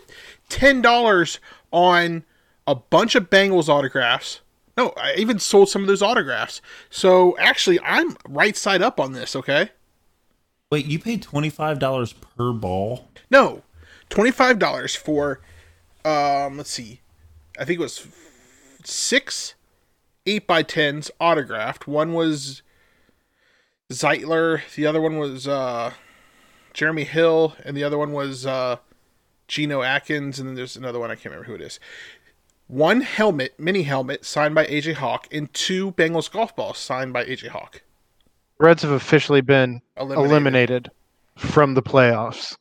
$10 on a bunch of Bengals autographs. No, I even sold some of those autographs. So actually, I'm right side up on this, okay? Wait, you paid twenty five dollars per ball? No, $25 for, um, let's see, I think it was f- six 8 by 10s autographed. One was Zeitler, the other one was uh, Jeremy Hill, and the other one was uh, Geno Atkins, and then there's another one, I can't remember who it is. One helmet, mini helmet, signed by AJ Hawk, and two Bengals golf balls signed by AJ Hawk. Reds have officially been Eliminated. eliminated, from the playoffs.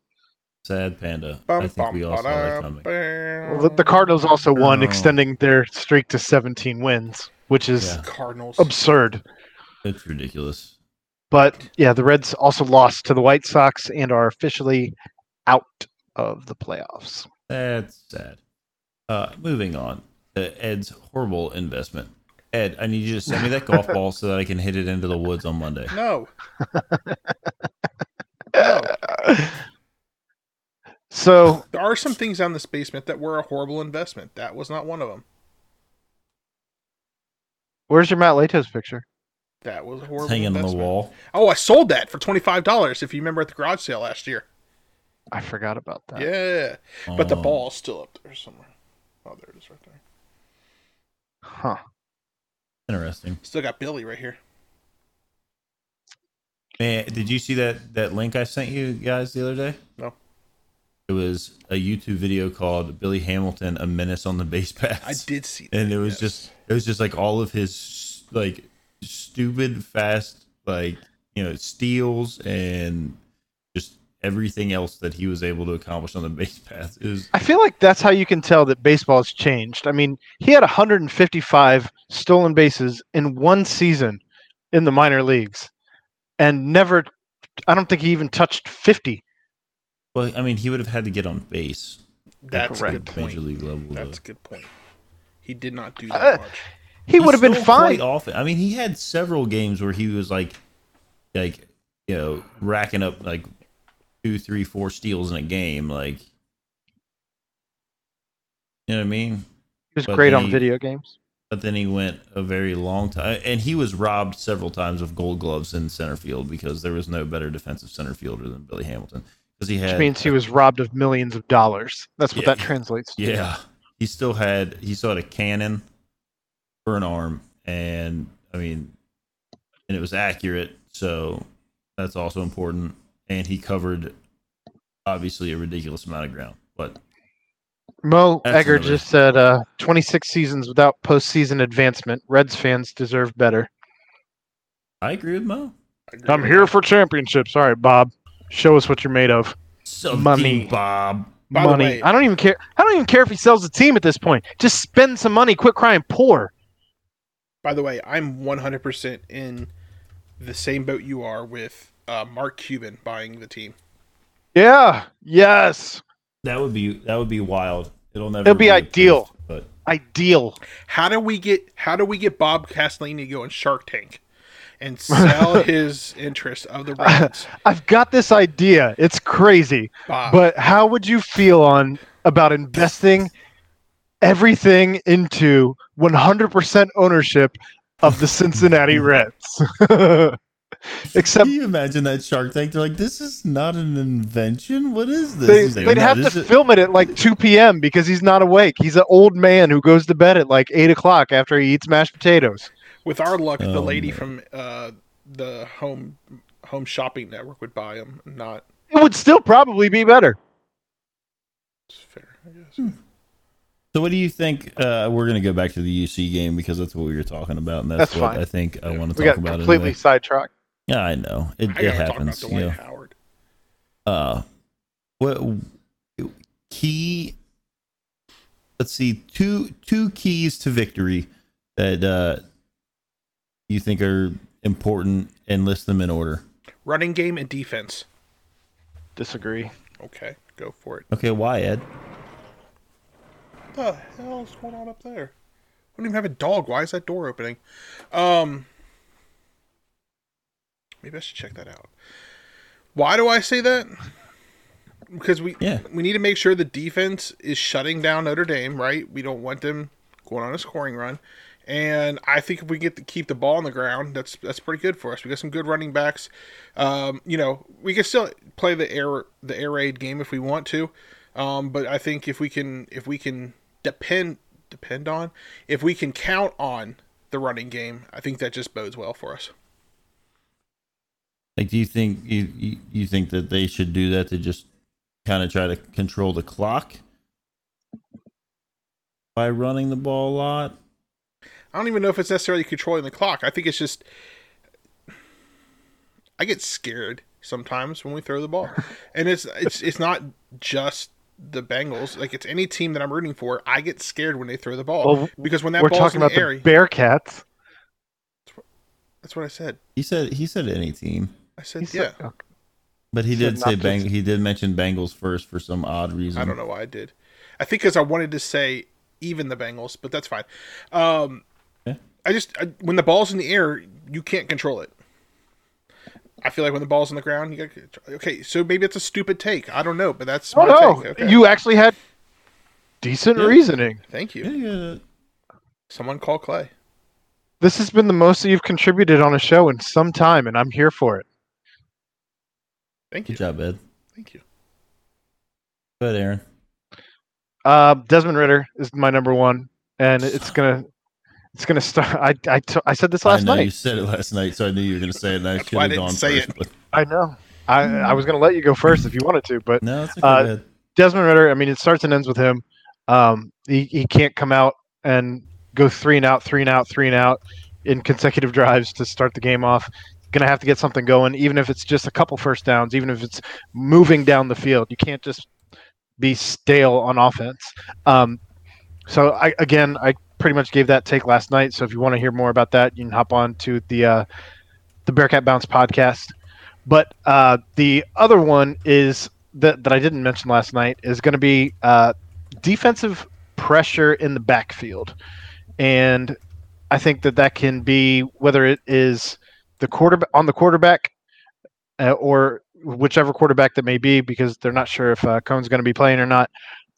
Sad panda. Bum, I think bum, we all saw that coming. Well, the, the Cardinals also won, No. extending their streak to 17 wins, which is Yeah. Cardinals. absurd. It's ridiculous. But yeah, the Reds also lost to the White Sox and are officially out of the playoffs. That's sad. Uh, moving on to Ed's horrible investment. Ed, I need you to send me that golf ball so that I can hit it into the woods on Monday. No. no. So There are some things on this basement that were a horrible investment. That was not one of them. Where's your Matt Latos picture? That was a It's horrible hanging on the wall. Oh, I sold that for twenty five dollars. If you remember at the garage sale last year. I forgot about that. Yeah, but the Oh, ball's still up there somewhere. Oh, there it is, right there. Huh. Interesting. Still got Billy right here. Man, did you see that that link I sent you guys the other day? No. It was a YouTube video called Billy Hamilton: A Menace on the Base Paths. I did see. That. And it was yes. just it was just like all of his like stupid fast like you know steals and just everything else that he was able to accomplish on the base path is I feel like that's how you can tell that baseball's changed. I mean, he had 155 stolen bases in one season in the minor leagues and never I don't think he even touched 50. well i mean he would have had to get on base That's a correct. good point. major league level That's a good point. He did not do that Uh, much. He would have been fine. quite often i mean he had several games where he was like like you know racking up like two three four steals in a game like you know what i mean He was but great on he- video games. but then he went a very long time and he was robbed several times of gold gloves in center field because there was no better defensive center fielder than billy hamilton because he had Which means he was robbed of millions of dollars. That's what Yeah. that translates to. yeah he still had he still had a cannon for an arm and i mean and it was accurate so That's also important. And he covered obviously a ridiculous amount of ground. But Mo That's Egger another- just said uh, 26 seasons without postseason advancement. Reds fans deserve better. I agree with Mo. I agree I'm with here that. for championships. All right, Bob. Show us what you're made of. Something, Money. Bob. By the money. way- I don't even care. I don't even care if he sells the team at this point. Just spend some money. Quit crying poor. By the way, I'm 100% in the same boat you are with uh, Mark Cuban buying the team. Yeah. Yes. That would be that would be wild. It'll never It'll be approved, ideal. But Ideal. How do we get how do we get Bob Castellini to go in Shark Tank and sell his interest of the Reds? I've got this idea. It's crazy. Bob, But how would you feel on about investing everything into 100% ownership of the Cincinnati Reds? Except Can you imagine that Shark Tank? They're like, this is not an invention. What is this? they, He's like, would "No, have this to is- film it at like 2 p.m. because he's not awake. He's an old man who goes to bed at like 8 o'clock after he eats mashed potatoes. With our luck, the Oh, lady man. from uh, the home home shopping network would buy them. Not It would still probably be better. it's fair, I guess. Hmm. So, what do you think? Uh, we're going to go back to the UC game because that's what we were talking about, and that's, That's what fine. I think I want to We talk got about. completely anyway. sidetracked. Yeah, I know it, I it gotta happens. talk You about know. Howard. uh what key let's see two two keys to victory that uh you think are important and list them in order Running game and defense. Disagree. Okay, go for it. okay why ed What the hell's going on up there? I don't even have a dog. Why is that door opening? Um, maybe I should check that out. Why do I say that? Because we Yeah. we need to make sure the defense is shutting down Notre Dame, right? We don't want them going on a scoring run. And I think if we get to keep the ball on the ground, that's that's pretty good for us. We got some good running backs. Um, you know, we can still play the air the air raid game if we want to. Um, but I think if we can if we can depend depend on if we can count on the running game, I think that just bodes well for us. like do you think you you, you think that they should do that to just kind of try to control the clock by running the ball a lot I don't even know if it's necessarily controlling the clock. I think it's just I get scared sometimes when we throw the ball. And it's it's it's not just the Bengals. Like it's any team that I'm rooting for, I get scared when they throw the ball. Well, because when that We're ball's talking in the about air, the Bearcats. that's what I said. he said he said any team I said, He yeah. said- okay. but he Said did say not bang he did mention bengals first for some odd reason I don't know why I did. I think because I wanted to say even the Bengals, but that's fine. Um, Yeah. I just I, when the ball's in the air, you can't control it. I feel like when the ball's on the ground, you got okay. So maybe it's a stupid take. I don't know, but that's Oh no! take. Okay. You actually had decent Yeah. reasoning. Thank you. Yeah, yeah. Someone call Clay. This has been the most that you've contributed on a show in some time, and I'm here for it. Thank you. Good job, Ed. Thank you. Go ahead, Aaron. Uh, Desmond Ridder is my number one, and it's gonna, it's gonna start. I, I, t- I said this last I know night. you said it last night, so I knew you were going to say it, and I That's should why I have didn't gone say first. it. But I know. I, I was gonna let you go first if you wanted to, but no, it's okay. Uh, Desmond Ridder. I mean, it starts and ends with him. Um, he he can't come out and go three and out, three and out, three and out in consecutive drives to start the game off. Going to have to get something going, even if it's just a couple first downs, even if it's moving down the field. You can't just be stale on offense. Um, so I again, I pretty much gave that take last night. So if you want to hear more about that, you can hop on to the uh, the Bearcat Bounce podcast. But uh, the other one is that that I didn't mention last night is going to be uh, defensive pressure in the backfield, and I think that that can be whether it is the quarterback on the quarterback uh, or whichever quarterback that may be, because they're not sure if uh, Coan's going to be playing or not.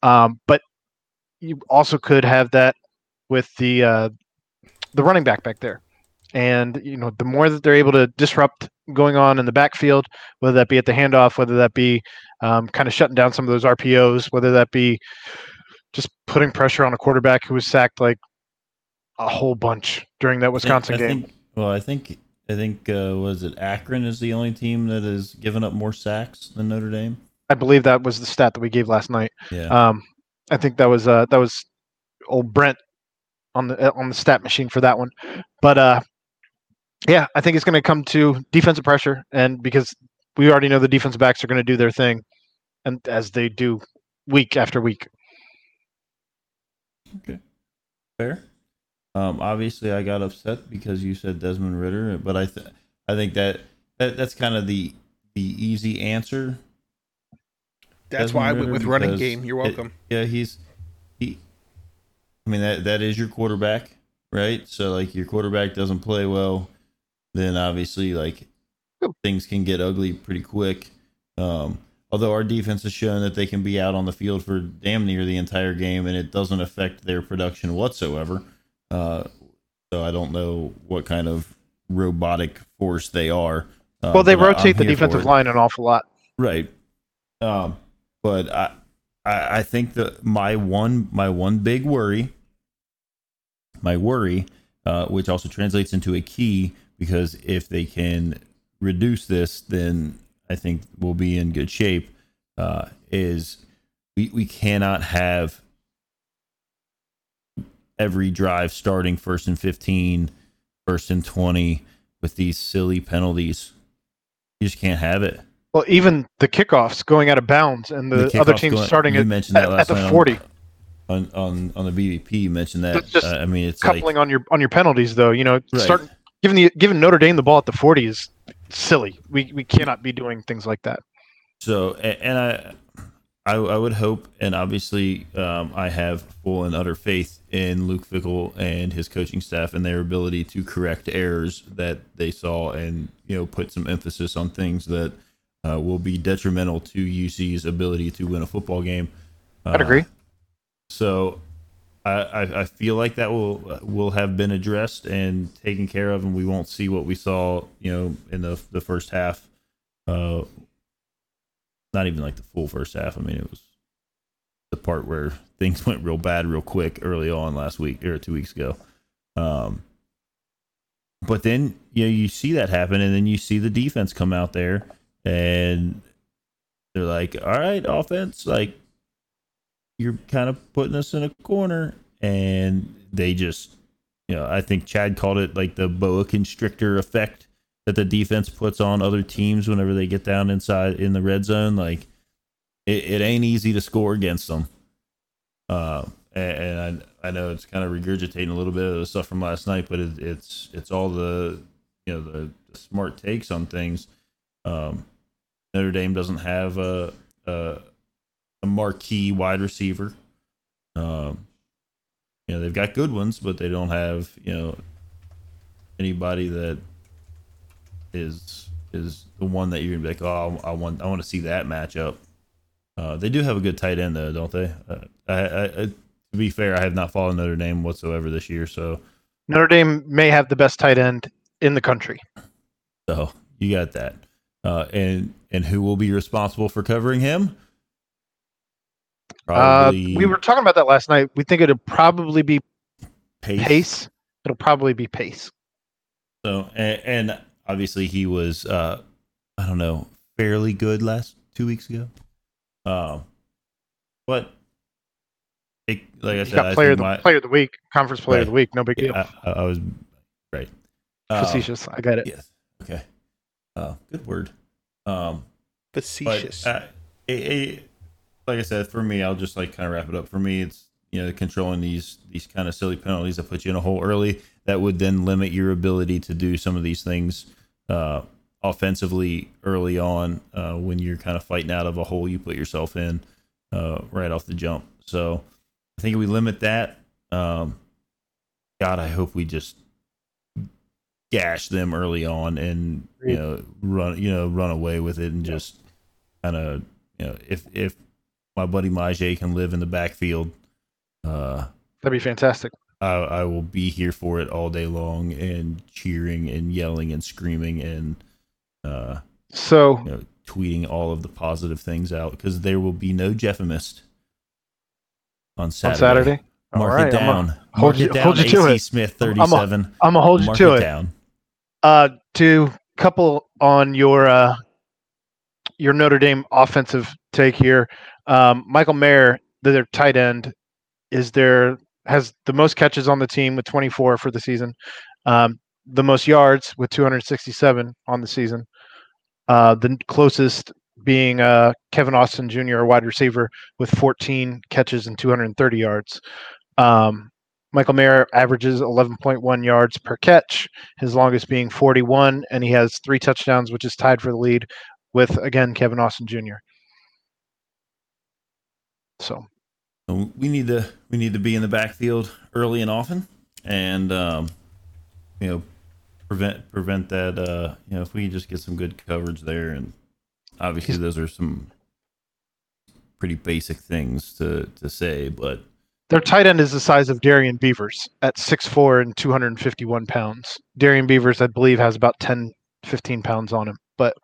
Um, but you also could have that with the uh, the running back back there, and you know the more that they're able to disrupt going on in the backfield, whether that be at the handoff, whether that be um, kind of shutting down some of those RPOs, whether that be just putting pressure on a quarterback who was sacked like a whole bunch during that Wisconsin I game. Think, well, I think I think uh, was it Akron is the only team that has given up more sacks than Notre Dame. I believe that was the stat that we gave last night. Yeah. Um, I think that was uh, that was old Brent on the on the stat machine for that one. But uh, yeah, I think it's going to come to defensive pressure, and because we already know the defensive backs are going to do their thing, and as they do week after week. Okay, fair. Um, obviously, I got upset because you said Desmond Ridder, but I th- I think that, that that's kind of the the easy answer. That's Desmond why I went with running game. You're it- welcome. yeah, he's he. I mean that that is your quarterback, right? So like your quarterback doesn't play well, then obviously like things can get ugly pretty quick. Um, although our defense has shown that they can be out on the field for damn near the entire game, and it doesn't affect their production whatsoever. Uh, so I don't know what kind of robotic force they are. Uh, well, they but I- rotate the defensive line an awful lot. Right. Um, but I, I, I think that my one, my one big worry, my worry, uh, which also translates into a key, because if they can reduce this, then I think we'll be in good shape. Uh, is we we cannot have every drive starting first and 15, first and 20 with these silly penalties. You just can't have it. Well, even the kickoffs going out of bounds, and the, other kickoffs teams going- starting you at, mentioned that at, last at the forty. on on on the BBP. You mentioned that. Just Uh, I mean, it's Coupling like on your on your penalties, though, you know, Right. starting giving the giving Notre Dame the ball at the forty is silly. We we cannot be doing things like that. so, and I, I, I would hope, and obviously, um, I have full and utter faith in Luke Fickell and his coaching staff and their ability to correct errors that they saw, and you know, put some emphasis on things that uh, will be detrimental to UC's ability to win a football game. I'd Uh, agree. So I, I, I feel like that will will have been addressed and taken care of, and we won't see what we saw, you know, in the the first half. Uh, not even like the full first half. I mean, it was the part where things went real bad real quick early on last week or two weeks ago. Um, but then you know you see that happen, and then you see the defense come out there, and they're like, "All right, offense, like you're kind of putting us in a corner. And they just you know i think chad called it like the boa constrictor effect that the defense puts on other teams whenever they get down inside in the red zone. Like it, it ain't easy to score against them. Uh and, and I, I know it's kind of regurgitating a little bit of the stuff from last night but it, it's it's all the you know the, the smart takes on things. Um notre dame doesn't have a, a a marquee wide receiver. Um, you know, they've got good ones, but they don't have, you know, anybody that is is the one that you're gonna be like, oh, I want I want to see that matchup. Uh, they do have a good tight end though, don't they? Uh, I, I, I, to be fair, I have not followed Notre Dame whatsoever this year, so Notre Dame may have the best tight end in the country. so you got that. Uh, and and who will be responsible for covering him? Uh, we were talking about that last night. We think it'll probably be Pace. Pace. It'll probably be Pace. So and, and obviously he was uh I don't know fairly good last two weeks ago. Um, but it, like I said, got I player of the my, player of the week, conference player of the week. No big deal. I, I, I was right. Uh, Facetious. I got it. Yes. Okay. Uh, good word. Um, Facetious. but uh, it, it, like I said, for me, I'll just like kind of wrap it up. For me, it's you know controlling these these kind of silly penalties that put you in a hole early that would then limit your ability to do some of these things uh, offensively early on uh, when you're kind of fighting out of a hole you put yourself in uh, right off the jump. So I think we limit that. Um, God, I hope we just gash them early on and you know run you know run away with it and just kind of you know if if my buddy Myjai can live in the backfield, uh, That'd be fantastic. I, I will be here for it all day long and cheering and yelling and screaming and uh, So you know, tweeting all of the positive things out because there will be no Jeffamist on Saturday. on Saturday, Mark All right, it down. hold Mark you- it down. hold you to AC it. Smith thirty-seven. I'm gonna hold you Mark to it it. down. Uh, to couple on your uh, your Notre Dame offensive take here, um, Michael Mayer, their tight end, is there has the most catches on the team with 24 for the season, um, the most yards with 267 on the season. Uh, the closest being uh, Kevin Austin Jr., a wide receiver, with 14 catches and 230 yards. Um, Michael Mayer averages 11.1 yards per catch, his longest being 41, and he has three touchdowns, which is tied for the lead with, again, Kevin Austin Jr. So we need to we need to be in the backfield early and often, and um, you know prevent prevent that. Uh, you know, if we just get some good coverage there, and obviously those are some pretty basic things to to say, but their tight end is the size of Darrian Beavers at 6'4 and 251 pounds. Darrian Beavers, I believe, has about 10, 15 pounds on him. But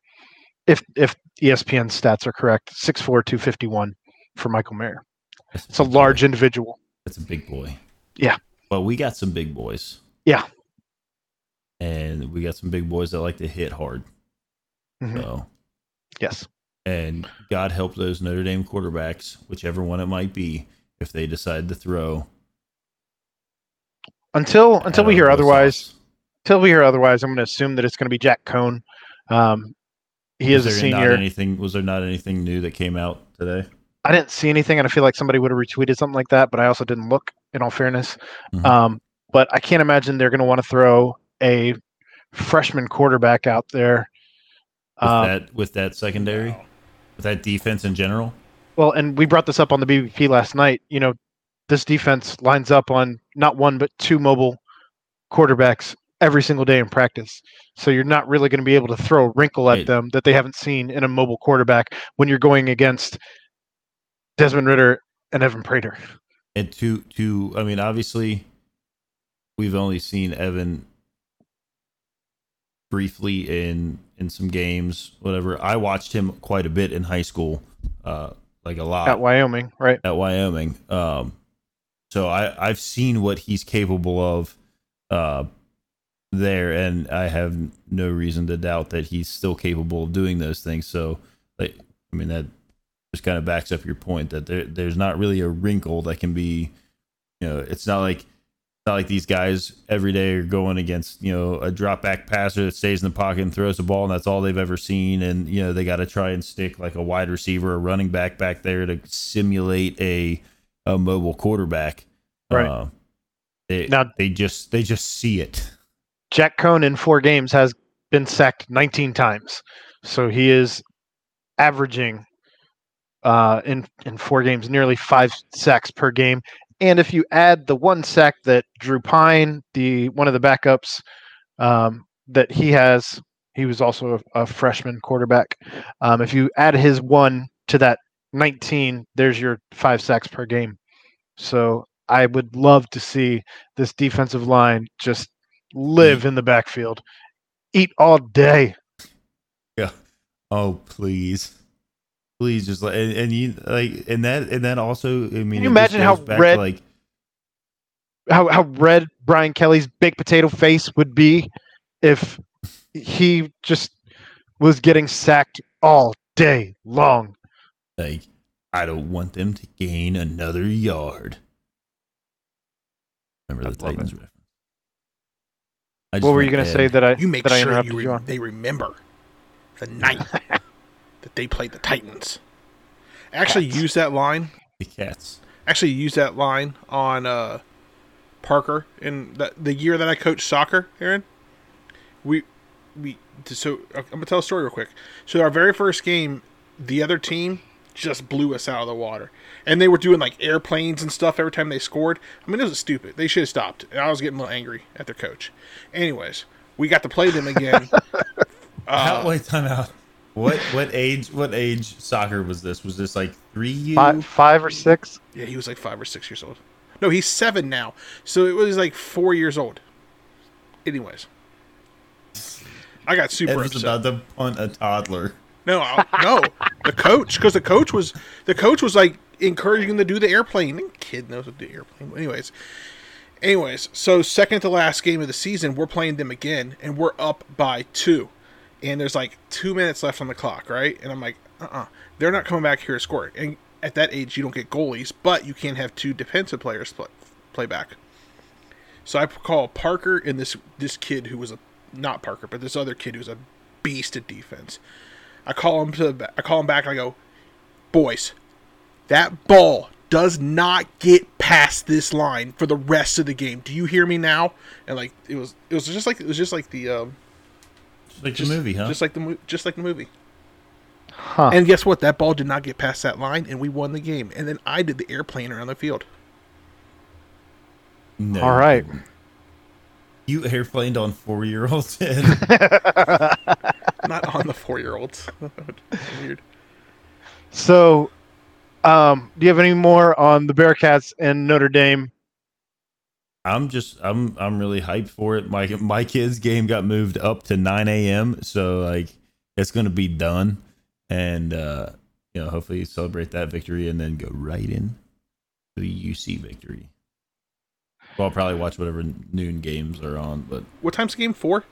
if if ESPN stats are correct, 6'4, 251 for Michael Mayer. It's a large boy. individual. That's a big boy. Yeah. Well, we got some big boys. Yeah. And we got some big boys that like to hit hard. Mm-hmm. So, yes. And God help those Notre Dame quarterbacks, whichever one it might be, if they decide to throw. Until until we hear otherwise, until we hear otherwise, I'm going to assume that it's going to be Jack Coan. Um, he was is a senior. anything was there not anything new that came out today? I didn't see anything, and I feel like somebody would have retweeted something like that, but I also didn't look. In all fairness, mm-hmm. um, but I can't imagine they're going to want to throw a freshman quarterback out there with um, that with that secondary, with that defense in general. Well, and we brought this up on the BBP last night. You know, this defense lines up on not one but two mobile quarterbacks every single day in practice. So you're not really going to be able to throw a wrinkle at them that they haven't seen in a mobile quarterback when you're going against Desmond Ridder and Evan Prater. And to to I mean, obviously, we've only seen Evan briefly in in some games, whatever. I watched him quite a bit in high school. Uh, like a lot at Wyoming, right? At Wyoming. Um, so I I've seen what he's capable of uh, there, and I have no reason to doubt that he's still capable of doing those things. So, like, I mean that just kind of backs up your point that there there's not really a wrinkle that can be, you know, it's not like not like these guys every day are going against you know a drop back passer that stays in the pocket and throws the ball and that's all they've ever seen. And you know they got to try and stick like a wide receiver or running back back there to simulate a a mobile quarterback. Right. Uh, they, now they just they just see it. Jack coan in four games has been sacked 19 times. So he is averaging uh, in in four games, nearly five sacks per game, and if you add the one sack that Drew Pyne, the one of the backups, um, that he has, he was also a, a freshman quarterback. Um, if you add his one to that 19, there's your five sacks per game. So I would love to see this defensive line just live in the backfield, eat all day. Yeah. Oh, please please just like and, and, you like and that and that also I mean Can you imagine how red like how how red Brian Kelly's baked potato face would be if he just was getting sacked all day long. Like I don't want them to gain another yard. Remember the Titans reference. What were you going to say that I you make that sure I you, re- you they remember the night that they played the Titans. Actually, use used that line. The Cats. Actually, used that line on uh, Parker in the, the year that I coached soccer. Aaron, we we so I'm gonna tell a story real quick. So our very first game, the other team just blew us out of the water, and they were doing like airplanes and stuff every time they scored. I mean, it was stupid. They should have stopped. And I was getting a little angry at their coach. Anyways, we got to play them again. uh, wait, time out. What what age what age soccer was this? Was this like three years? Five, five or six? Yeah, he was like five or six years old. No, he's seven now. So it was like four years old. Anyways. I got super was upset. about to punt a toddler. No, no, the coach, because the coach was the coach was like encouraging him to do the airplane. The kid knows how to do airplane. Anyways, Anyways, so second to last game of the season, we're playing them again, and we're up by two, and there's like two minutes left on the clock, right? And I'm like, uh-uh, they're not coming back here to score. And at that age, you don't get goalies, but you can't have two defensive players play, play back. So I call Parker and this this kid who was a not Parker, but this other kid who's a beast at defense. I call him to I call him back and I go, boys, that ball does not get past this line for the rest of the game. Do you hear me now? And like it was, it was just like it was just like the um, like just, the movie, huh? Just like the mo- just like the movie. Huh. And guess what? That ball did not get past that line, and we won the game. And then I did the airplane around the field. No, All right. You airplaned on four year olds. Not on the four year olds. Weird. So, um, do you have any more on the Bearcats and Notre Dame? I'm just I'm I'm really hyped for it. My my kids' game got moved up to 9 a.m. So like it's gonna be done, and uh, you know hopefully celebrate that victory and then go right in to the UC victory. Well, I'll probably watch whatever noon games are on, but What time's the game? Four?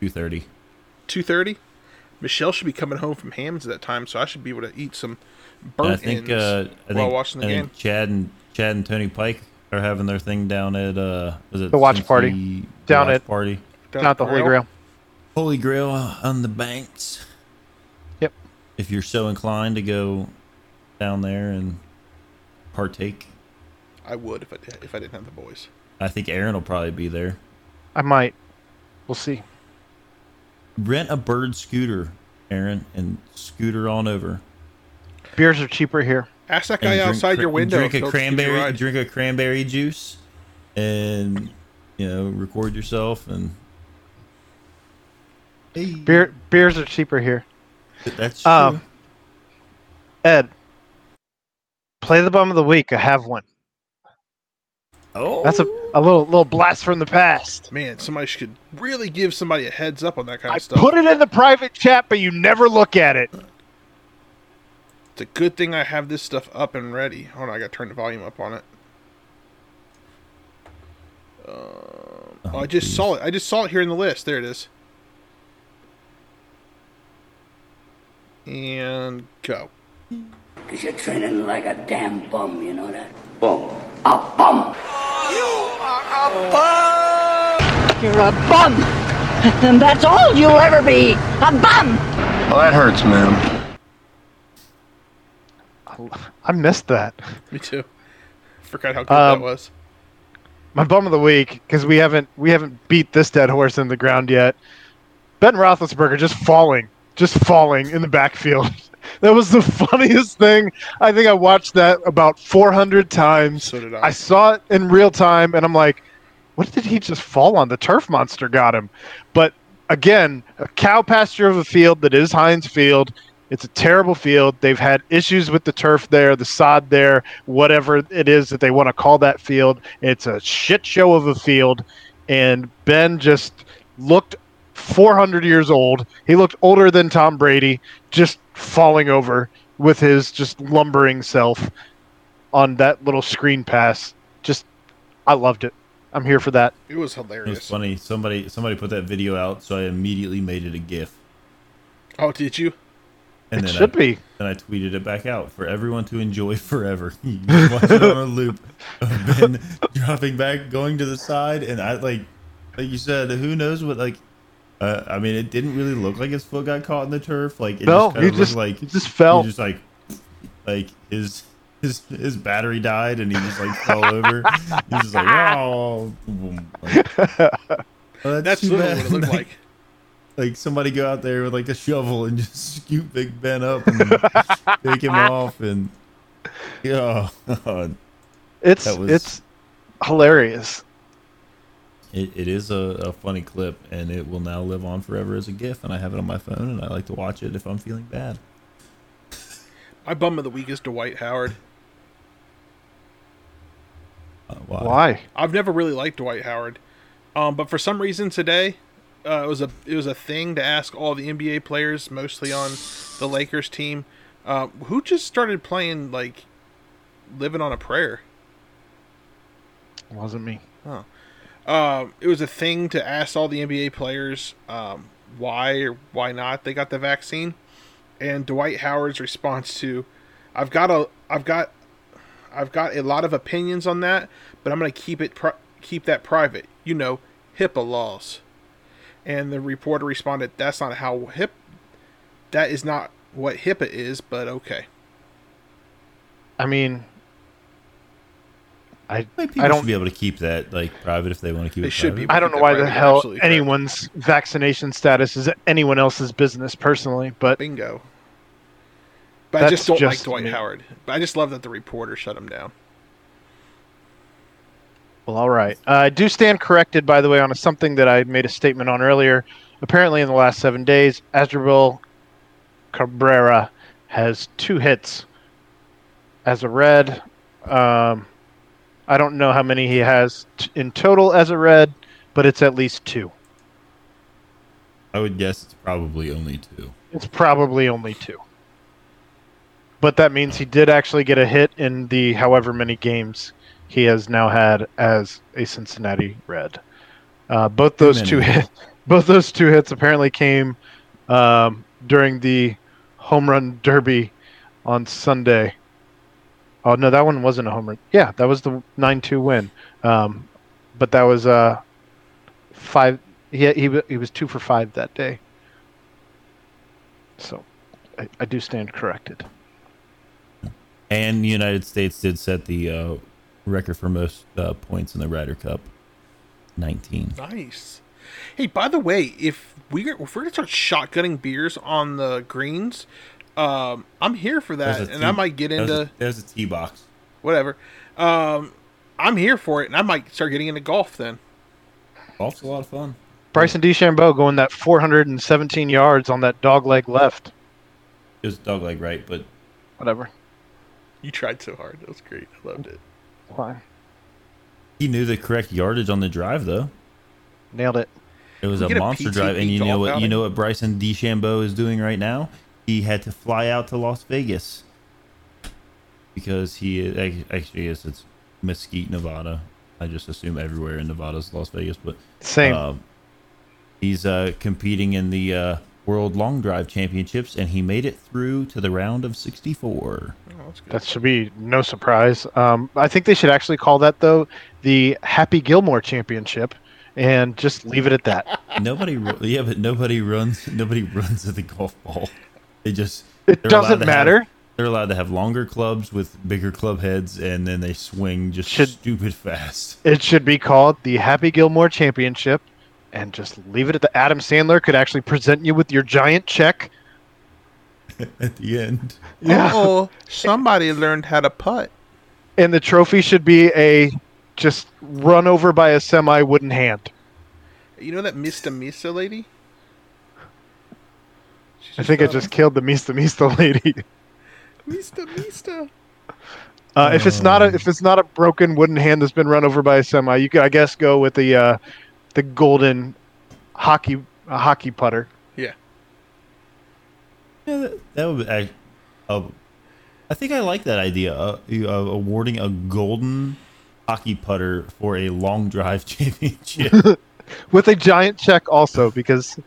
two thirty. Two thirty? Michelle should be coming home from Hammonds at that time, so I should be able to eat some I burnt think ends uh, I while think, watching the I game. Chad and Chad and Tony Pike are having their thing down at uh was it The watch Cincy- party. Down watch at- party Down Not at the Holy Grail. Grail. Holy Grail on the banks. Yep. If you're so inclined to go down there and partake, I would if I if I didn't have the boys. I think Aaron will probably be there. I might. We'll see. Rent a bird scooter, Aaron, and scooter on over. Beers are cheaper here. Ask that guy drink outside cra- your window. Drink a he'll give you cranberry. Drink a cranberry juice, and you know, record yourself and. Hey, Beer beers are cheaper here. That's true. Um, Ed, play the bum of the week. I have one. oh, That's a, a little little blast from the past. Man, somebody should really give somebody a heads up on that kind I of stuff. put it in the private chat, but you never look at it. It's a good thing I have this stuff up and ready. Hold on, I got to turn the volume up on it. Um, oh, I just geez. saw it. I just saw it here in the list. There it is. And go. Because you're training like a damn bum, you know that? Bum. A bum! You're a bum! You're a bum! And that's all you'll ever be! A bum! Well, that hurts, man. I missed that. Me too. Forgot how good Um, that was. My bum of the week because we haven't we haven't beat this dead horse in the ground yet. Ben Roethlisberger just falling, just falling in the backfield. that was the funniest thing. I think I watched that about 400 times. So did I. I saw it in real time, and I'm like, what did he just fall on? The turf monster got him. But again, a cow pasture of a field that is Heinz Field. It's a terrible field. They've had issues with the turf there, the sod there, whatever it is that they want to call that field. It's a shit show of a field. And Ben just looked 400 years old. He looked older than Tom Brady, just falling over with his just lumbering self on that little screen pass. Just, I loved it. I'm here for that. It was It was hilarious. funny. Somebody somebody put that video out, so I immediately made it a GIF, Oh, did you? And it then should I, be. and I tweeted it back out for everyone to enjoy forever. You can watch it on a loop of Ben dropping back, going to the side, and I like, like you said, who knows what like. Uh, I mean, it didn't really look like his foot got caught in the turf. Like it No, just kind he of just- looked like he just fell. He just like, like his his his battery died, and he just like fell over. He's just like, oh. Like, oh, that's, That's too literally bad. what it looked like. like somebody go out there with like a shovel and just scoop Big Ben up and take him off and yeah, It's was- it's hilarious. it, it is a, a funny clip and it will now live on forever as a GIF and I have it on my phone and I like to watch it if I'm feeling bad. My bum of the week is Dwight Howard. Uh, why? Why? I've never really liked Dwight Howard, um, but for some reason today, uh, it was a it was a thing to ask all the NBA players, mostly on the Lakers team, uh, who just started playing like living on a prayer. wasn't me. Um, it was a thing to ask all the NBA players um, why or why not they got the vaccine, and Dwight Howard's response to, "I've got a, I've got, I've got a lot of opinions on that, but I'm gonna keep it, pri- keep that private. You know, HIPAA laws." And the reporter responded, "That's not how hip, that is not what HIPAA is, but okay." I mean, I Like, I don't be able to keep that like private if they want to keep They it should private. be. I don't know why the hell absolutely correct. anyone's vaccination status is anyone else's business personally, but Bingo. But I just don't just like Dwight me. Howard. But I just love that the reporter shut him down. Well, all right. Uh, I do stand corrected, by the way, on a, something that I made a statement on earlier. Apparently, in the last seven days, Asdrubal Cabrera has two hits as a red. Um, I don't know how many he has t- in total as a red, but it's at least two. I would guess it's probably only two. It's probably only two. But that means he did actually get a hit in the however many games he has now had as a Cincinnati Red. Uh, both those two hits, both those two hits apparently came um, during the home run derby on Sunday. Oh no, that one wasn't a home run. Yeah, that was the nine-two win. Um, but that was uh, five. He, he he was two for five that day. So, I, I do stand corrected. And the United States did set the uh, record for most uh, points in the Ryder Cup. 19. Nice. Hey, by the way, if we if we're gonna start shotgunning beers on the greens, um, I'm here for that, and tee- I might get there's into a, there's a tee box. whatever. Um, I'm here for it, and I might start getting into golf then. Golf's a lot of fun. Bryson DeChambeau going that 417 yards on that dog leg left. It was dog leg right, but Whatever. You tried so hard. That was great. I loved it. Fine. he knew the correct yardage on the drive though. Nailed it. It was We a get a monster drive, and you know what? You know what Bryson DeChambeau is doing right now? He had to fly out to Las Vegas because he is, actually is it's Mesquite, Nevada. I just assume everywhere in Nevada is Las Vegas, but Same. um, he's uh, competing in the uh, World Long Drive Championships, and he made it through to the round of 64. Oh, that should be no surprise. Um, I think they should actually call that though the Happy Gilmore Championship, and just leave it at that. nobody, yeah, but nobody runs. Nobody runs at the golf ball. They just It doesn't to have- matter. they're allowed to have longer clubs with bigger club heads, and then they swing just Should- stupid fast. It should be called the Happy Gilmore Championship, and just leave it at the. Adam Sandler could actually present you with your giant check. at the end. Yeah. Oh, somebody learned how to putt. and the trophy should be a just run over by a semi wooden hand. You know that Mista Misa lady? She's I think I just killed the Mista Mista lady. Mista Mista. Uh, if it's not a if it's not a broken wooden hand that's been run over by a semi, you could I guess go with the uh, the golden hockey uh, hockey putter. Yeah. Yeah, that, that would be. I, uh, I think I like that idea. Uh, you, uh, awarding a golden hockey putter for a long drive championship. with a giant check also because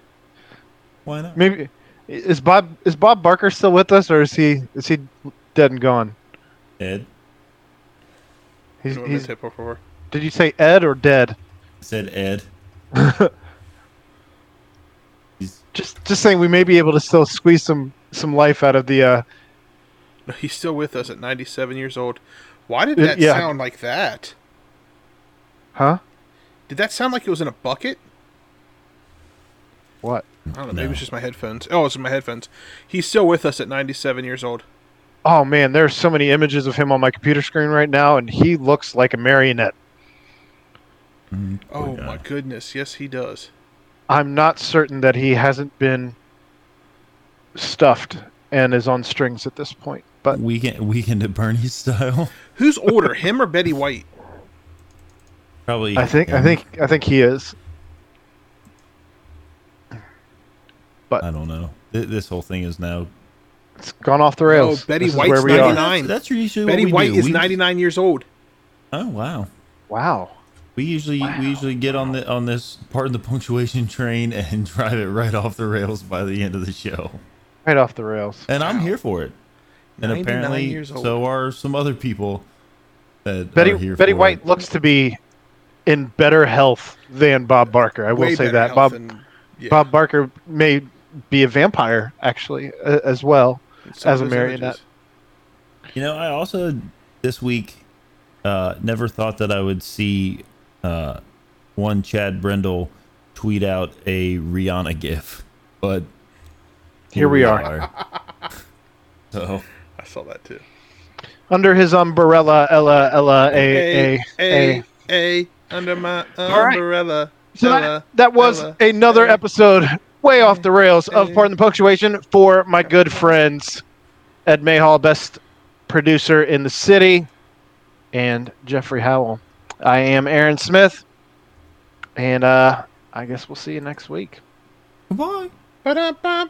Why not? maybe is Bob is Bob Barker still with us or is he is he dead and gone? Ed He's, You know what he's Miss Hippo for? did you say Ed or dead? I said Ed. He's, Just just saying we may be able to still squeeze some some life out of the uh No, he's still with us at 97 years old. Why did Uh, that yeah. sound like that? huh? Did that sound like it was in a bucket? What? I don't know. Maybe No. it's just my headphones. Oh, it's my headphones. He's still with us at 97 years old. Oh man, there's so many images of him on my computer screen right now, and he looks like a marionette. Mm, poor Oh my goodness, yes he does. I'm not certain that he hasn't been stuffed and is on strings at this point. But Weekend weekend at Bernie's style. Who's older, him or Betty White? Probably. I think I think I think he is. But I don't know. This whole thing is now. It's gone off the rails. Oh, Betty This is White's where we are. 99. That's usually Betty what we White do. is We- 99 years old. Oh wow. Wow. We usually we usually get on the on this part of the punctuation train and drive it right off the rails by the end of the show. Right off the rails. And I'm here for it. And apparently years old. so are some other people that Betty are here Betty for White it. looks to be in better health than Bob Barker. I will Way say that. Bob than- yeah, Bob Barker may be a vampire actually uh, as well. some as a marionette. images. You know, I also this week uh, never thought that I would see uh, one Chad Brendel tweet out a Rihanna gif, but Here we are. so I saw that too. Under his umbrella, Ella, Ella, A, A, a, A. a, under my right. umbrella. So Ella, that, that was Ella, another Ella. episode way off the rails of. Pardon the Punctuation for my good friends Ed Mayhall, best producer in the city, and Jeffrey Howell. I am Aaron Smith, and uh, I guess we'll see you next week. goodbye. Ba-da-ba,